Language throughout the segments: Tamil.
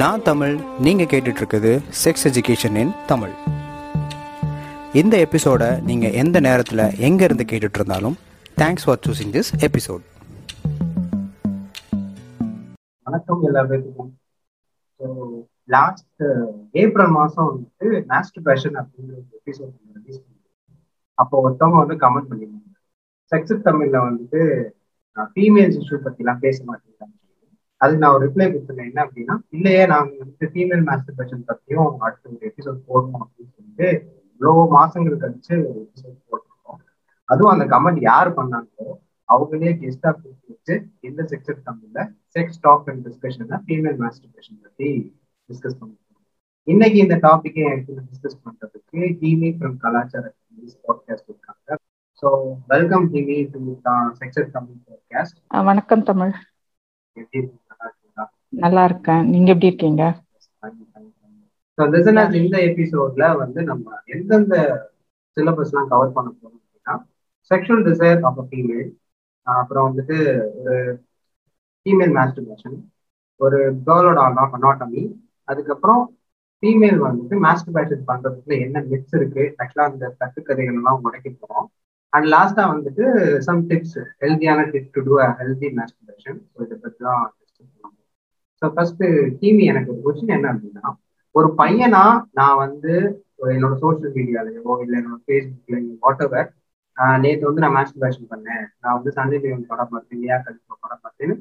நான் தமிழ் நீங்கள் கேட்டுட்ருக்குது செக்ஸ் எஜுகேஷன் இன் தமிழ். இந்த எபிசோடை நீங்கள் எந்த நேரத்தில் எங்கே இருந்து கேட்டுட்ருந்தாலும் thanks for choosing this episode வணக்கம் எல்லாருக்கும். ஸோ லாஸ்ட் ஏப்ரல் மாதம் வந்துட்டு மாஸ்டர் பேஷன் அப்படிங்கிற ஒரு எபிசோட் ரிலீஸ் பண்ணி அப்போ ஒருத்தவங்க வந்து கமெண்ட் பண்ணியிருந்தாங்க செக்ஸ் தமிழில் வந்துட்டு ஃபீமேல்ஸ் இஷ்யூ பற்றிலாம் பேச மாட்டேங்கிறாங்க அதுக்கு நான் ஒரு ரிப்ளை கொடுத்துருந்தேன். என்ன அப்படின்னா இல்லையே நாங்கள் வந்துட்டு ஃபீமேல் மாஸ்டர் பேஷன் பற்றியும் அடுத்த ஒரு எபிசோட் போடணும் அப்படின்னு சொல்லிட்டு இவ்வளோ மாசங்கள் கழிச்சு ஒரு எபிசோட் போட்டிருக்கோம். அதுவும் அந்த கமெண்ட் யார் பண்ணாங்களோ அவங்களே கெஸ்டா கூப்பிட்டு வச்சு இந்த செக்ஷன் தமிழ்ல செக்ஸ் டாக் அண்ட் டிஸ்கஷன்ல ஃபீமேல் மாஸ்டர்பேஷன் பத்தி டிஸ்கஸ் பண்ணிருக்கோம். இன்னைக்கு இந்த டாபிக்கை எடுத்து டிஸ்கஸ் பண்றதுக்கு ஹீமி ஃப்ரம் கலாச்சார பாட்காஸ்ட் இருக்காங்க. ஸோ வெல்கம் ஹீமி டு செக்ஷன் தமிழ் பாட்காஸ்ட் வணக்கம் தமிழ். எப்படி? நல்லா இருக்கேன். நீங்க எப்படி இருக்கீங்க? ஸோ இந்த எபிசோட்ல வந்து நம்ம எந்தெந்த சிலபஸ்லாம் கவர் பண்ண போறோம் அப்படின்னா sexual desire of a female அப்புறம் வந்துட்டு ஒரு ஃபீமேல் மாஸ்டர்பேஷன் ஒரு கேர்ளோட அனாட்டமி அதுக்கப்புறம் ஃபீமேல் வந்துட்டு மாஸ்டர்பேஷன் பண்றதுக்குள்ள என்ன மிக்ஸ் இருக்கு ஆக்சுவலா அந்த கட்டுக்கதைகள் எல்லாம் உடைக்க போறோம் அண்ட் லாஸ்டா வந்துட்டு சம் டிப்ஸ் ஹெல்தியான tip to do a healthy masturbation so இதை பற்றி தான் ஸோ ஃபர்ஸ்ட் டிவி எனக்கு ஒரு கொஸ்டின் என்ன அப்படின்னா ஒரு பையனா நான் வந்து என்னோட சோஷியல் மீடியாலயோ இல்லை என்னோட ஃபேஸ்புக்லயோ வாட்டவர் நேற்று வந்து நான் மாஸ்டர்பேஷன் பண்ணேன். நான் வந்து சஞ்சய் தேவன் படம் பார்த்தேன் லியா கலிஃபா படம் பார்த்தேன்னு.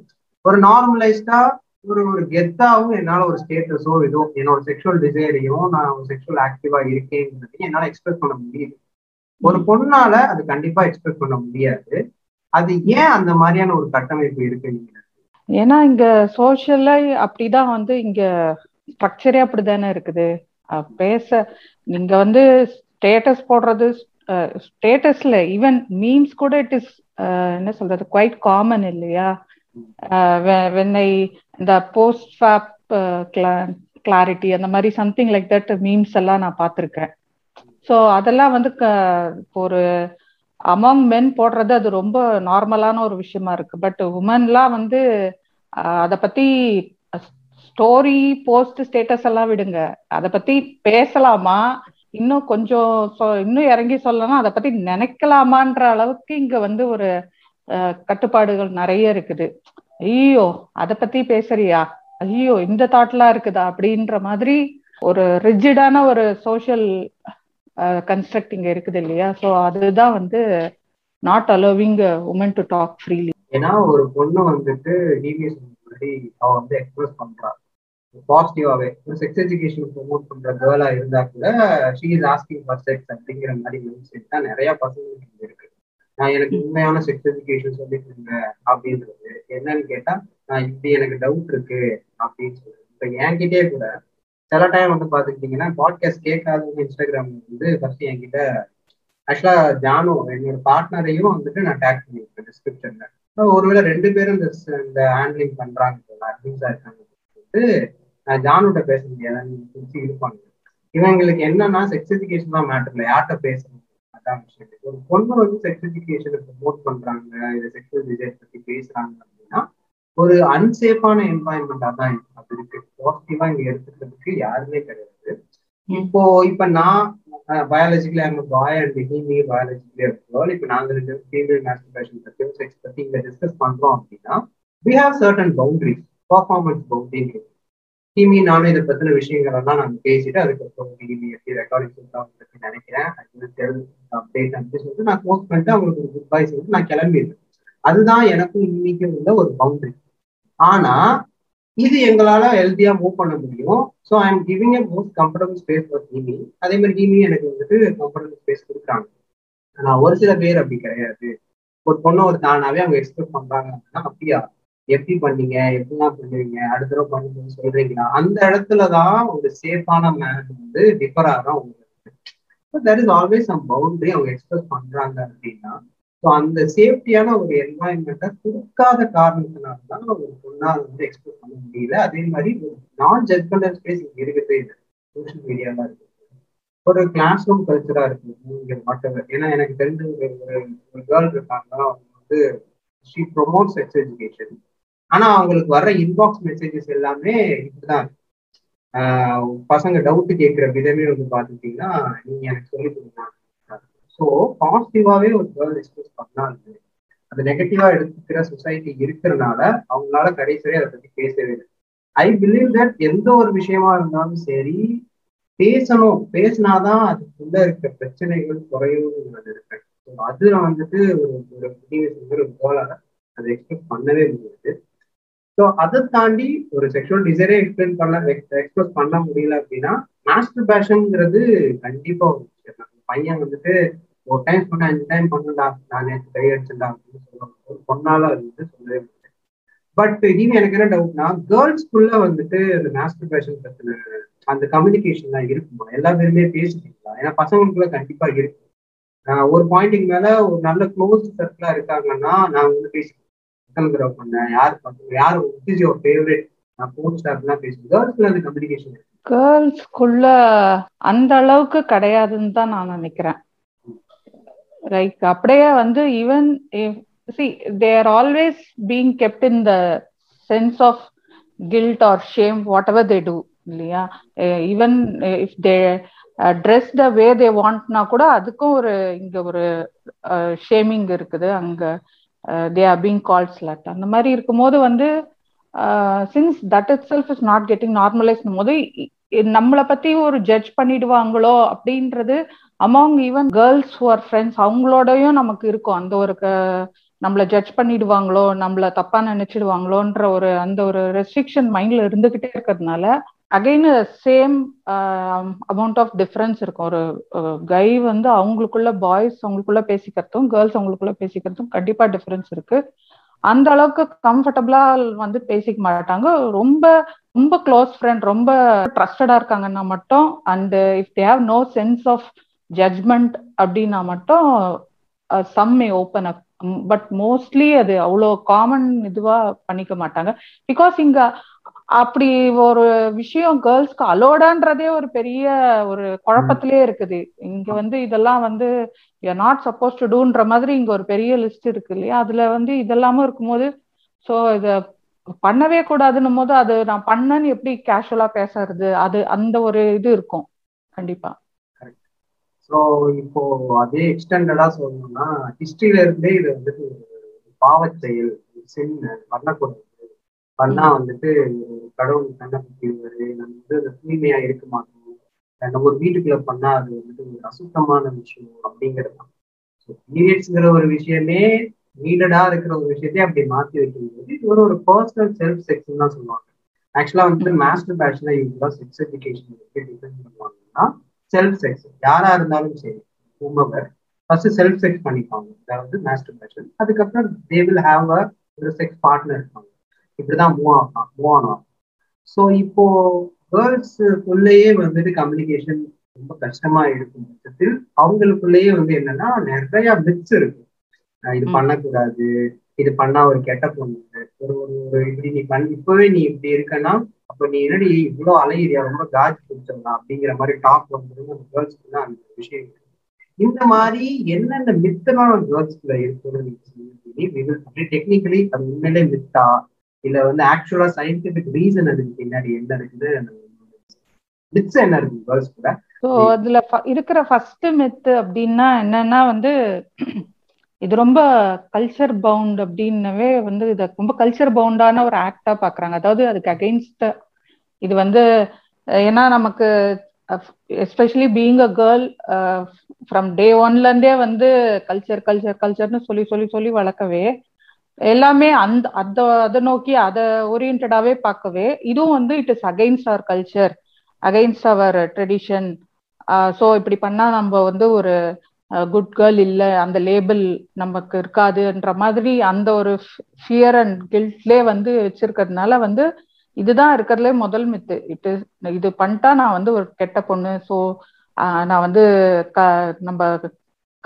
ஒரு நார்மலைஸ்டா ஒரு ஒரு கெத்தாவும் என்னால ஒரு ஸ்டேட்டஸோ ஏதோ என்னோட செக்ஷுவல் டிசைரையும் நான் ஒரு செக்ஷுவல் ஆக்டிவா இருக்கேங்கிறதையும் என்னால எக்ஸ்பெக்ட் பண்ண முடியுது. ஒரு பொண்ணால அது கண்டிப்பா எக்ஸ்பெக்ட் பண்ண முடியாது. அது ஏன் அந்த மாதிரியான ஒரு கட்டமைப்பு இருக்கு நீங்க? ஏன்னா இங்க சோசியல்ல அப்படிதான் வந்து இங்க ஸ்ட்ரக்சரே அப்படிதானே இருக்குது. பேச நீங்க வந்து ஸ்டேட்டஸ் போடுறது ஸ்டேட்டஸ்ல ஈவன் மீம்ஸ் கூட இட் இஸ் என்ன சொல்றது குவைட் காமன் இல்லையா? வென்னை இந்த போஸ்ட் ஃபேப் கிளாரிட்டி அந்த மாதிரி சம்திங் லைக் தட் மீம்ஸ் எல்லாம் நான் பார்த்துருக்கேன். ஸோ அதெல்லாம் வந்து ஒரு அமங் மென் போடுறது அது ரொம்ப நார்மலான ஒரு விஷயமா இருக்கு. பட் உமன்லாம் வந்து அதை பத்தி ஸ்டோரி போஸ்ட் ஸ்டேட்டஸ் எல்லாம் விடுங்க. அதை பத்தி பேசலாமா? இன்னும் கொஞ்சம் இன்னும் இறங்கி சொல்லலாம் அதை பத்தி நினைக்கலாமான்ற அளவுக்கு இங்க வந்து ஒரு அஹ், கட்டுப்பாடுகள் நிறைய இருக்குது. ஐயோ அதை பத்தி பேசுறியா? ஐயோ இந்த தாட்லாம் இருக்குதா? அப்படின்ற மாதிரி ஒரு ரிஜிடான ஒரு சோஷியல் கன்ஸ்ட்ரக்ட் இங்க இருக்குது இல்லையா? ஸோ அதுதான் வந்து not allowing women to talk freely ஏன்னா ஒரு பொண்ணு வந்துட்டு டிவிஎஸ் முன்னாடி அவ வந்து எக்ஸ்பிரஸ் பண்றா. பாசிட்டிவாவே ஒரு செக்ஸ் எஜுகேஷன் ப்ரொமோட் பண்ற கேர்ளா இருந்தா கூட she is asking for sex அப்படிங்கிற மாதிரி மைண்ட் செட் தான் நிறைய பசங்களுக்கு இருக்கு. நான் எனக்கு உண்மையான செக்ஸ் எஜுகேஷன் சொல்லி கொடுங்க அப்படின்றது. என்னன்னு கேட்டா நான் இப்படி எனக்கு டவுட் இருக்கு அப்படின்னு சொல்லுவேன் இப்ப என்கிட்டயே கூட சில டைம் வந்து பாத்துக்கிட்டீங்கன்னா பாட்காஸ்ட் கேட்காதவங்க இன்ஸ்டாகிராம் வந்து ஃபர்ஸ்ட் என்கிட்ட ஆக்சுவலா ஜானு என்னோட பார்ட்னரையும் வந்துட்டு நான் டேக் பண்ணியிருக்கேன் டிஸ்கிரிப்ஷன்ல ஒருவேளை ரெண்டு பேரும் இந்த ஹேண்ட்லிங் பண்றாங்க அட்மின்ஸா இருக்காங்க ஜானுட்ட பேச முடியாதுன்னு இருப்பாங்க இவங்களுக்கு என்னன்னா செக்ஸ் எஜுகேஷன் தான் இல்லை. யார்கிட்ட பேசணும்? அதான் விஷயம். ஒரு பொண்ணு வந்து செக்ஸ் எஜுகேஷனை ப்ரமோட் பண்றாங்க இந்த செக்ஷுவல் டிசைர் பத்தி பேசுறாங்க அப்படின்னா ஒரு அன்சேஃபான என்வாயன்மெண்டா தான் அது இருக்கு. பாசிட்டிவா இங்க எடுத்துக்கிறதுக்கு யாருமே கிடையாது. இப்போ இப்ப நான் பயாலஜிக்கலி அங்க பாய் அண்ட் ஹீமி பயாலஜிக்கலி கேர்ள் இப்போ நாங்க ரெண்டு ஃபீமேல் மாஸ்டர்பேஷன் பத்தி செக்ஸ் பத்தி இங்க டிஸ்கஸ் பண்றோம் அப்படின்னா we have certain boundaries performance boundary ஹீமி நானும் இதை பத்தின விஷயங்கள் எல்லாம் நாங்க பேசிட்டு அதுக்கப்புறம் ஹீமி எப்படி ரெக்கார்டிங் சொல்றாங்க பத்தி நினைக்கிறேன். தெரிஞ்சு அப்டேட் அப்படின்னு சொல்லிட்டு நான் போஸ்ட் பண்ணிட்டு அவங்களுக்கு ஒரு குட் பை சொல்லிட்டு நான் கிளம்பிடுறேன். அதுதான் எனக்கும் இன்னைக்கும் உள்ள ஒரு பவுண்டரி ஆனா இது எங்களால ஹெல்த்தியா மூவ் பண்ண முடியும். So I am giving a most comfortable space for ஹீமி அதே மாதிரி ஹீமி எனக்கு வந்துட்டு கம்ஃபர்டபுள் ஸ்பேஸ் கொடுக்குறாங்க. ஆனால் ஒரு சில பேர் அப்படி கிடையாது. ஒரு பொண்ணு ஒரு தானாவே அவங்க எக்ஸ்பெக்ட் பண்றாங்க அப்படின்னா அப்படியா? எப்படி பண்ணீங்க? எப்படிலாம் பண்ணுவீங்க? அடுத்த தடவை பண்ணணும்னு சொல்றீங்களா? அந்த இடத்துல தான் ஒரு சேஃபான மேன் வந்து டிஃபர் ஆகிறோம் உங்களுக்கு that is always some boundary அவங்க எக்ஸ்பிரஸ் பண்றாங்க அப்படின்னா ஸோ அந்த சேஃப்டியான ஒரு என்வாயன்மெண்ட்டை கொடுக்காத காரணத்தினால தான் ஒரு பொண்ணால் வந்து எக்ஸ்பிரஸ் பண்ண முடியல. அதே மாதிரி ஒரு நான் ஜட்மெண்டல் ஸ்பேஸ் இங்கே இருக்கிறதே இல்லை. சோஷியல் மீடியால இருக்கு. ஒரு கிளாஸ் ரூம் கல்ச்சரா இருக்கு இங்க மாட்டவர் ஏன்னா எனக்கு தெரிஞ்ச ஒரு ஒரு கேர்ள் இருக்காங்க அவங்க வந்து ஷீ ப்ரொமோட் செக்ஸ் எஜுகேஷன் ஆனா அவங்களுக்கு வர்ற இன்பாக்ஸ் மெசேஜஸ் எல்லாமே இப்படிதான். இருக்கு பசங்க டவுட் கேட்கிற விதமே வந்து பார்த்துக்கிட்டீங்கன்னா நீங்க எனக்கு சொல்லி கொடுங்க. ஸோ பாசிட்டிவாவே ஒரு கேர்ள் எக்ஸ்பிரஸ் பண்ணாலும் அது நெகட்டிவா எடுத்துக்கிற சொசைட்டி இருக்கிறனால அவங்களால கடைசி அதை பத்தி பேசவே இல்லை. ஐ பிலீவ் தட் எந்த ஒரு விஷயமா இருந்தாலும் சரி பேசணும். பேசினாதான் அதுக்குள்ள இருக்க பிரச்சனைகள் குறையும் நான் இருக்கேன் அதுல வந்துட்டு ஒரு ஒரு ஒரு கேர்ளால அதை எக்ஸ்பிரஸ் பண்ணவே முடியாது. ஸோ அதை தாண்டி ஒரு செக்ஷுவல் டிசைரே எக்ஸ்பிளைன் பண்ண எக்ஸ்பிரஸ் பண்ண முடியல அப்படின்னா மாஸ்டர் பேஷன்ங்கிறது கண்டிப்பா ஒரு பையன் வந்துட்டு ஒரு டைம் சொன்ன அஞ்சு டைம் பண்ணுடா நான் நேற்று கை அடிச்சுடா அப்படின்னு சொல்லுவாங்க ஒரு பொண்ணால அது வந்து சொல்லவே முடியாது பட் நீங்க எனக்கு என்ன டவுட்னா கேர்ள்ஸ்குள்ள வந்துட்டு இந்த மாஸ்டர் பேஷன் பத்தின அந்த கம்யூனிகேஷன் தான் இருக்குமா? எல்லா பேருமே பேசிக்கலாம் ஏன்னா பசங்களுக்குள்ள கண்டிப்பா இருக்கு. ஒரு பாயிண்டிங் மேல ஒரு நல்ல க்ளோஸ் சர்க்கிளா இருக்காங்கன்னா நான் வந்து பேசிக்கிறேன் பண்ணேன். யார் பண்ண யார் இஸ் யுவர் ஃபேவரட் அந்த கேர்ள்ஸ்குள்ள அந்த அளவுக்கு கிடையாதுன்னு தான் நான் நினைக்கிறேன். லைக் அப்படியே வந்து even see they're always being kept in the sense of guilt or shame whatever they do இல்லையா? Even if they dress the way they வாண்ட்னா கூட அதுக்கும் ஒரு இங்க ஒரு eh, ஷேமிங் இருக்குது. அங்க they are being called slut அந்த மாதிரி இருக்கும்போது வந்து since that itself is not getting normalise போது நம்மளை பத்தி ஒரு ஜட்ஜ் பண்ணிடுவாங்களோ அப்படின்றது among even girls who are friends அவங்களோடயும் நமக்கு இருக்கும். அந்த ஒரு நம்மளை ஜட்ஜ் பண்ணிடுவாங்களோ நம்மள தப்பா நினைச்சிடுவாங்களோன்ற ஒரு அந்த ஒரு ரெஸ்ட்ரிக்ஷன் மைண்ட்ல இருந்துகிட்டே இருக்கிறதுனால again same amount of difference இருக்கும். ஒரு கை வந்து அவங்களுக்குள்ள பாய்ஸ் அவங்களுக்குள்ள பேசிக்கிறதும் கேர்ள்ஸ் அவங்களுக்குள்ள பேசிக்கிறதும் கண்டிப்பா டிஃபரன்ஸ் இருக்கு. அந்த அளவுக்கு கம்ஃபர்டபுளா வந்து பேசிக்க மாட்டாங்க. ரொம்ப ரொம்ப க்ளோஸ் ஃப்ரெண்ட் ரொம்ப ட்ரஸ்டடா இருக்காங்கன்னா மட்டும் and if they have no sense of judgement அப்படின்னா மட்டும் some may open up but mostly அது அவ்வளோ காமன் இதுவா பண்ணிக்க மாட்டாங்க. பிகாஸ் இங்க அப்படி ஒரு விஷயம் கேர்ள்ஸ்க்கு அலோடான்றதே ஒரு பெரிய ஒரு குழப்பத்திலே இருக்குது. இங்க வந்து இதெல்லாம் வந்து யூ நாட் சப்போஸ் டு டூன்ற மாதிரி இங்க ஒரு பெரிய லிஸ்ட் இருக்கு இல்லையா? அதுல வந்து இதெல்லாமும் இருக்கும்போது ஸோ இத பண்ணவே கூடாதுன்னும் போது அது நான் பண்ணேன்னு எப்படி கேஷுவலா பேசுறது? அது அந்த ஒரு இது இருக்கும். கண்டிப்பா. ஸோ இப்போ அதே எக்ஸ்டெண்டடா சொல்லணும்னா ஹிஸ்டரியில இருந்தே இது வந்துட்டு பாவச் செயல் சின்ன பண்ணக்கூடாது. பண்ணா வந்துட்டு கடவுள் கண்ணை குத்திடுவாரு நம்ம வந்து அந்த தூய்மையா இருக்க மாட்டோம். நம்ம ஒரு வீட்டுக்குள்ள பண்ணா அது வந்துட்டு ஒரு அசுத்தமான விஷயம் அப்படிங்கிறது தான். ஸோ பீரியட்ஸ்ங்கிற ஒரு விஷயமே நீடடா இருக்கிற ஒரு விஷயத்தையே அப்படி மாத்தி வைக்கும்போது இது ஒரு ஒரு பர்சனல் செல்ஃப் செக்ஷன் தான் சொல்லுவாங்க. ஆக்சுவலா வந்து மாஸ்டர் பேட்ச்ல யூஸ்வலா செக்ஸ் எஜுகேஷன் எப்படி டிஃபைன் பண்ணுவாங்கன்னா செல்ஃப் செக்ஸ் யாரா இருந்தாலும் சரி உமவர் ஃபர்ஸ்ட் செல்ஃப் செக்ஸ் பண்ணிப்பாங்க அதாவது மாஸ்டர் பேஷன் அதுக்கப்புறம் they will have a sex partner இருப்பாங்க. இப்படிதான் மூவ் ஆகலாம் மூவ் ஆன் ஆகும் ஸோ இப்போ கேர்ள்ஸுக்குள்ளேயே வந்துட்டு கம்யூனிகேஷன் ரொம்ப கஷ்டமா இருக்கும் பட்சத்தில் அவங்களுக்குள்ளேயே வந்து என்னன்னா நிறைய மிக்ஸ் இருக்கு. இது பண்ணக்கூடாது இது பண்ணா ஒரு கெட்ட பொண்ணு. ஒரு ஒரு ஒரு இப்படி நீ பண்ண இப்பவே நீ இப்படி இருக்கன்னா அப்ப நீ என்னடி இவ்வளவு அலையிறியா? ரொம்ப காஜ் பிடிச்சிடலாம் அப்படிங்கிற மாதிரி டாக் வந்து அந்த கேர்ள்ஸ்க்கு தான் அந்த விஷயம் இந்த மாதிரி என்னென்ன மித்தெல்லாம் கேர்ள்ஸ்குள்ள இருக்குன்னு டெக்னிக்கலி அது உண்மையிலே மித்தா இல்ல வந்து ஆக்சுவலா சயின்டிபிக் ரீசன் அதுக்கு பின்னாடி என்ன இருக்குது மித்ஸ் என்ன இருக்கு கேர்ள்ஸ்குள்ள ஸோ அதுல இருக்கிற ஃபர்ஸ்ட் மித்து அப்படின்னா என்னன்னா வந்து இது ரொம்ப கல்ச்சர் பவுண்ட் அப்படின்னவே வந்து இதை ரொம்ப கல்ச்சர் பவுண்டான ஒரு ஆக்டா பாக்குறாங்க. அதாவது அதுக்கு அகெயின்ஸ்ட் இது வந்து ஏன்னா நமக்கு especially being a girl from day ஒன்ல இருந்தே வந்து கல்ச்சர் கல்ச்சர் கல்ச்சர்னு சொல்லி சொல்லி சொல்லி வளர்க்கவே எல்லாமே அந்த அத அதை நோக்கி அதை ஓரியன்டாவே பார்க்கவே இதுவும் வந்து it is against our culture against our tradition so இப்படி பண்ணா நம்ம வந்து ஒரு குட் கேர்ள் இல்லை அந்த லேபிள் நமக்கு இருக்காதுன்ற மாதிரி அந்த ஒரு ஃபியர் அண்ட் கில்ட்லே வந்து வச்சிருக்கிறதுனால வந்து இதுதான் இருக்கிறதுலே முதல் மித்து இட் இஸ் இது பண்ணிட்டா நான் வந்து ஒரு கெட்ட பொண்ணு ஸோ நான் வந்து க நம்ம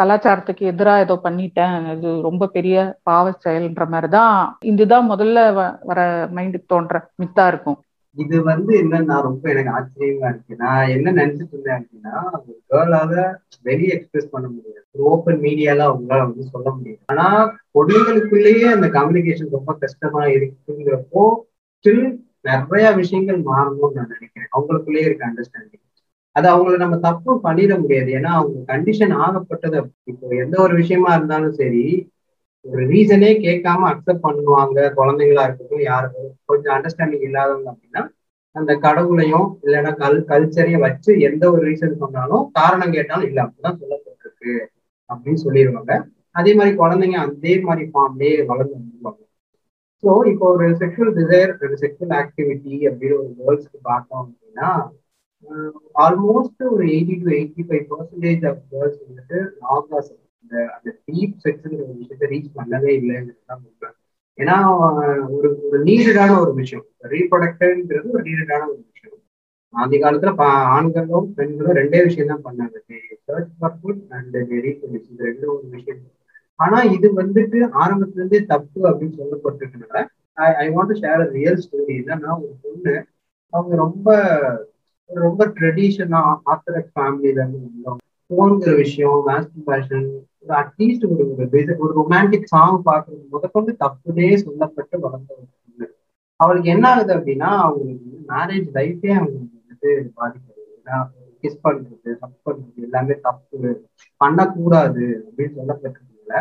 கலாச்சாரத்துக்கு எதிராக ஏதோ பண்ணிட்டேன். இது ரொம்ப பெரிய பாவ செயல்ன்ற மாதிரிதான் இதுதான் முதல்ல வர மைண்டுக்கு தோன்ற மித்தா இருக்கும். இது வந்து என்னன்னா ரொம்ப எனக்கு ஆச்சரியமா இருக்கு. நான் என்ன நினைச்சிட்டு இருந்தேன் அப்படின்னா ஒரு கேர்ளால வெளியே எக்ஸ்பிரஸ் பண்ண முடியாது. ஒரு ஓப்பன் மீடியால அவங்களால வந்து சொல்ல முடியாது. ஆனா பொண்ணுங்களுக்குள்ளேயே அந்த கம்யூனிகேஷன் ரொம்ப கஷ்டமா இருக்குங்கிறப்போ ஸ்டில் நிறைய விஷயங்கள் மாறணும்னு நான் நினைக்கிறேன். அவங்களுக்குள்ளேயே இருக்க அண்டர்ஸ்டாண்டிங் அது அவங்கள நம்ம தப்பு பண்ணிட முடியாது. ஏன்னா அவங்க கண்டிஷன் ஆகப்பட்டது இப்போ எந்த ஒரு விஷயமா இருந்தாலும் சரி ஒரு ரீசனே கேட்காம அக்செப்ட் பண்ணுவாங்க குழந்தைங்களா இருக்கட்டும் யாருக்கும் கொஞ்சம் அண்டர்ஸ்டாண்டிங் இல்லாதவங்க அப்படின்னா அந்த கடவுளையும் இல்லைன்னா கல் கல்ச்சரையும் வச்சு எந்த ஒரு ரீசன் சொன்னாலும் காரணம் கேட்டாலும் இல்லை அப்படிதான் சொல்லப்பட்டிருக்கு. அப்படின்னு சொல்லிடுவாங்க அதே மாதிரி குழந்தைங்க அதே மாதிரி ஃபார்ம்லேயே வளர்ந்து வந்துருவாங்க. ஸோ இப்போ ஒரு செக்ஷுவல் டிசைர் ஒரு செக்ஷுவல் ஆக்டிவிட்டி அப்படின்னு ஒரு கேர்ள்ஸ்க்கு பார்த்தோம் அப்படின்னா Uh, ஆல்மோஸ்ட் ஒரு eighty to eighty five percentage of girls வந்துட்டு ஆகாசம் அந்த அந்த டீப் செக்ஸுங்கிற ஒரு ரீச் பண்ணவே இல்லைங்கிறது தான் உண்மை. ஏன்னா ஒரு ஒரு நீடடான ஒரு விஷயம். ரீப்ரொடக்டிவ்ங்கிறது ஒரு நீடடான ஒரு விஷயம். ஆதி காலத்துல ஆண்களும் பெண்களும் ரெண்டே விஷயம் தான் பண்ணாங்க. Search for food and reproduce இது ரெண்டும் ஒரு விஷயம். ஆனா இது வந்துட்டு ஆரம்பத்துல இருந்தே தப்பு அப்படின்னு சொல்லப்பட்டிருக்கனால I I want share real story என்னன்னா ஒரு பொண்ணு அவங்க ரொம்ப ரொம்ப ட்ரெடிஷனா ஆர்த்தடாக்ஸ் ஃபேமிலியில இருந்து வந்தோம். போன்கிற விஷயம் மாஸ்டர் ஃபேஷன் ஒரு அட்லீஸ்ட் ஒரு ஒரு ரொமான்டிக் சாங் பார்க்கறது முதற்கொண்டு தப்புனே சொல்லப்பட்டு வளர்ந்த ஒரு பொண்ணு அவளுக்கு என்ன ஆகுது அப்படின்னா அவங்களுக்கு மேரேஜ் லைஃபே அவங்களுக்கு வந்துட்டு பாதிக்கிறது ஏன்னா கிஸ் பண்றது தப்பு பண்றது எல்லாமே தப்பு. பண்ணக்கூடாது அப்படின்னு சொல்லப்பட்டிருக்கல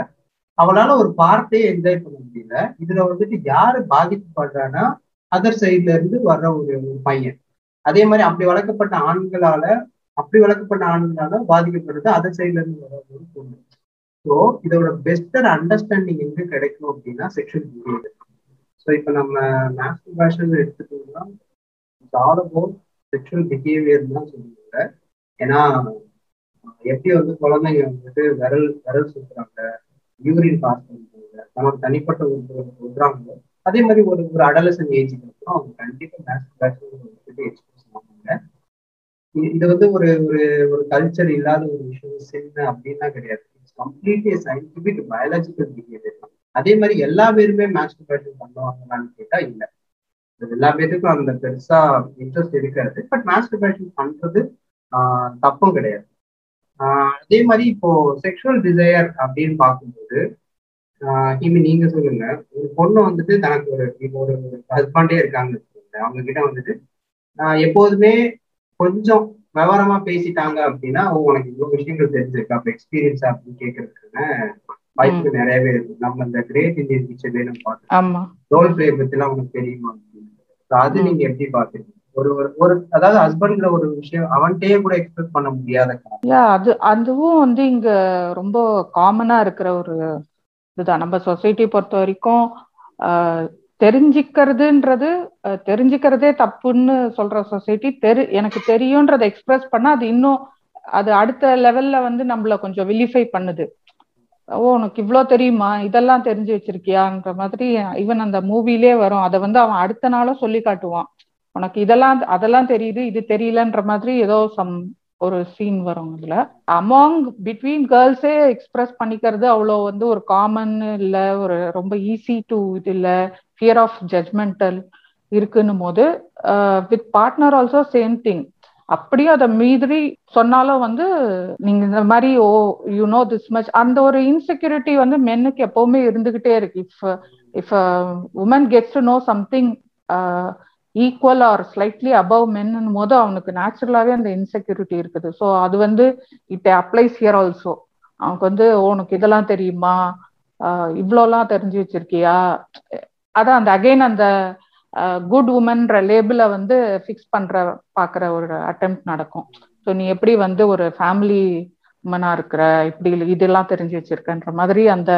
அவளால ஒரு பார்ட்டே என்ஜாய் பண்ண முடியல. இதுல வந்துட்டு யாரு பாதிக்கப்படுறான்னா அதர் சைட்ல இருந்து வர்ற ஒரு பையன். அதே மாதிரி அப்படி வளர்க்கப்பட்ட ஆண்களால அப்படி வளர்க்கப்பட்ட ஆண்களால பாதிக்கப்படுறது அதர் சைட்ல இருந்து வர ஒரு பொண்ணு. ஸோ இதோட பெஸ்டர் அண்டர்ஸ்டாண்டிங் எங்க கிடைக்கும் அப்படின்னா செக்ஷுவல் பிஹேவியர் ஸோ இப்போ நம்ம மேஸ்டர் பேஷன் எடுத்துட்டோம்னா ஆல் அபவுட் செக்ஷுவல் பிஹேவியர் தான் சொல்லுவாங்க. ஏன்னா எப்படி வந்து குழந்தைங்க வந்துட்டு விரல் விரல் சுத்துறாங்க யூரின் பாஸ் பண்றாங்க நமக்கு தனிப்பட்ட ஒரு விடுறாங்களோ அதே மாதிரி ஒரு ஒரு அடலசன் ஏஜுக்கு அப்புறம் அவங்க கண்டிப்பாக மேஸ்டர் பேஷன் வந்துட்டு எக்ஸ்பிரஸ் இது வந்து ஒரு ஒரு ஒரு கல்ச்சர் இல்லாத ஒரு விஷயம். சின்ன அப்படின்னா கிடையாது. கம்ப்ளீட்லி சயின்டிபிக் பயாலஜிக்கல் பிஹேவியர் தான் அதே மாதிரி எல்லா பேருமே மாஸ்டர்பேஷன் பண்ணுவாங்களான்னு கேட்டா இல்லை. எல்லா பேருக்கும் அந்த பெருசா இன்ட்ரெஸ்ட் இருக்காது பட் மாஸ்டர்பேஷன் பண்றது தப்பும் கிடையாது. அதே மாதிரி இப்போ செக்ஷுவல் டிசையர் அப்படின்னு பார்க்கும்போது இனி நீங்க சொல்லுங்க. ஒரு பொண்ணு வந்துட்டு தனக்கு ஒரு இப்போ ஒரு ஹஸ்பண்டே இருக்காங்க அவங்க கிட்ட வந்துட்டு எப்போதுமே கொஞ்சம் விவரமா பேசிட்டாங்க அப்படின்னா உனக்கு இவ்வளவு விஷயங்கள் தெரிஞ்சிருக்கா. அப்ப எக்ஸ்பீரியன்ஸ் அப்படின்னு கேட்கறதுக்கான வாய்ப்பு நிறையவே இருக்கு. நம்ம இந்த கிரேட் இந்தியன் பிக்சர்லயே நம்ம பார்த்தோம் ரோல் பிளே பத்தி எல்லாம் உனக்கு தெரியுமா அப்படின்னு அது நீங்க எப்படி பாக்குறீங்க ஒரு ஒரு அதாவது ஹஸ்பண்ட்ல ஒரு விஷயம் அவன்கிட்டயே கூட எக்ஸ்பிரஸ் பண்ண முடியாத அது அதுவும் வந்து இங்க ரொம்ப காமனா இருக்கிற ஒரு இதுதான். நம்ம சொசைட்டி பொறுத்த வரைக்கும் தெரிஞ்சுக்கிறதுன்றது தெரிஞ்சுக்கிறதே தப்புன்னு சொல்ற சொசைட்டி தெரு எனக்கு தெரியும்ன்றத எக்ஸ்பிரஸ் பண்ணா அது இன்னும் அது அடுத்த லெவல்ல வந்து நம்மள கொஞ்சம் விலிஃபை பண்ணுது. ஓ உனக்கு இவ்வளோ தெரியுமா? இதெல்லாம் தெரிஞ்சு வச்சிருக்கியான்ற மாதிரி ஈவன் அந்த மூவிலே வரும். அதை வந்து அவன் அடுத்த நாளும் சொல்லி காட்டுவான். உனக்கு இதெல்லாம் அதெல்லாம் தெரியுது இது தெரியலன்ற மாதிரி ஏதோ சம் ஒரு சீன் வரும் இதுல அமாங் பிட்வீன் கேர்ள்ஸே எக்ஸ்பிரஸ் பண்ணிக்கிறது அவ்வளோ வந்து ஒரு காமன் இல்லை ஒரு ரொம்ப ஈஸி டு இது இல்லை. ஃபியர் ஆஃப் ஜட்மெண்டல் இருக்குன்னும் போது with partner also same thing அப்படியே அதை மீறி சொன்னாலும் வந்து நீங்க இந்த மாதிரி oh you know this much அந்த ஒரு இன்செக்யூரிட்டி வந்து மென்னுக்கு எப்பவுமே இருந்துகிட்டே இருக்கு. If if women gets to know something equal or slightly above மென்னும் போது அவனுக்கு நேச்சுரலாவே அந்த இன்செக்யூரிட்டி இருக்குது. ஸோ அது வந்து இட் அப்ளைஸ் ஹியர் ஆல்சோ அவனுக்கு வந்து உனக்கு இதெல்லாம் தெரியுமா? இவ்வளோலாம் தெரிஞ்சு வச்சிருக்கியா? அதான் அந்த அகைன் அந்த குட் உமன்ற லேபிளை வந்து ஃபிக்ஸ் பண்ற பாக்குற ஒரு அட்டம் நடக்கும். ஸோ நீ எப்படி வந்து ஒரு ஃபேமிலி உமனா இருக்கிற இப்படி இதெல்லாம் தெரிஞ்சு வச்சிருக்கன்ற மாதிரி அந்த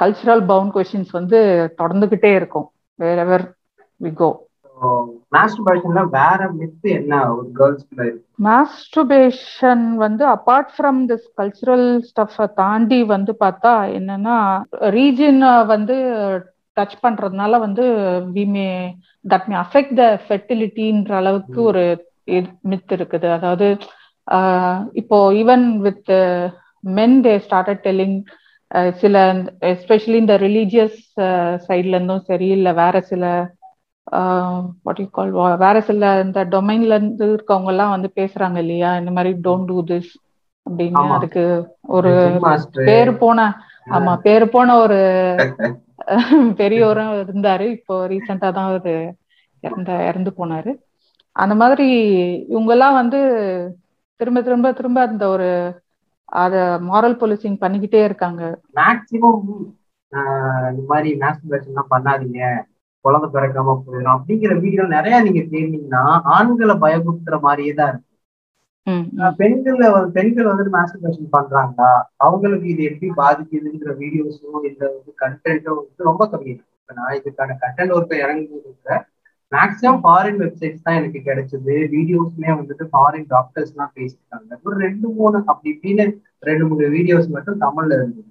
கல்ச்சுரல் பவுண்ட் கொஷின்ஸ் வந்து தொடர்ந்துகிட்டே இருக்கும். வேற எவர் வி கோ மாஸ்டர்பேஷன்ல வேற மித் என்ன? ஒரு கேர்ள்ஸ்க்குள்ள இருக்கு மாஸ்டர்பேஷன் வந்து apart from this cultural stuff தாண்டி வந்து பார்த்தா என்னன்னா ரீஜன் வந்து டச் பண்றதுனால வந்து we may that may affect the ஃபெர்டிலிட்டின்ற அளவுக்கு ஒரு மித் இருக்குது. அதாவது இப்போ even with men they started telling சில எஸ்பெஷலி இந்த ரிலீஜியஸ் சைட்ல இருந்தும் சரி இல்லை வேற சில வாட் யூ கால் வேற சில இந்த டொமைன்ல இருந்து இருக்கவங்க எல்லாம் வந்து பேசுறாங்க இல்லையா? இந்த மாதிரி டோன்ட் டூ திஸ் அப்படின்னு அதுக்கு ஒரு பேரு போன ஆமா பேரு போன ஒரு பெரியவரும் இருந்தாரு. இப்போ ரீசெண்டா தான் அவரு இறந்த இறந்து போனாரு. அந்த மாதிரி இவங்கெல்லாம் வந்து திரும்ப திரும்ப திரும்ப அந்த ஒரு அத மாரல் போலீசிங் பண்ணிக்கிட்டே இருக்காங்க. மேக்சிமம் இந்த மாதிரி மேஸ்டர்பேஷன் பண்ணாதீங்க. குழந்தை பிறக்காம போயிடும் அப்படிங்கிற வீடியோ நிறைய நீங்க தேடினீங்கன்னா ஆண்களை பயமுறுத்துற மாதிரியே தான் இருக்கு. ஆஹ் பெண்கள் வந்து- பெண்கள் வந்துட்டு மாஸ்டர்பேஷன் பண்றாங்களா? அவங்களுக்கு இது எப்படி பாதிக்குதுங்கிற வீடியோஸும் இல்ல வந்து கண்டென்ட்டும் வந்து ரொம்ப கம்மி இப்ப நான் இதுக்கான கண்டென்ட் ஒர்க்கை இறங்கும்போது மேக்ஸிமம் ஃபாரின் வெப்சைட்ஸ் தான் எனக்கு கிடைச்சது. வீடியோஸ்மே வந்துட்டு ஃபாரின் டாக்டர்ஸ் எல்லாம் பேசியிருக்காங்க ஒரு ரெண்டு மூணு அப்படி இப்படின்னு ரெண்டு மூணு வீடியோஸ் மட்டும் தமிழ்ல இருந்தது.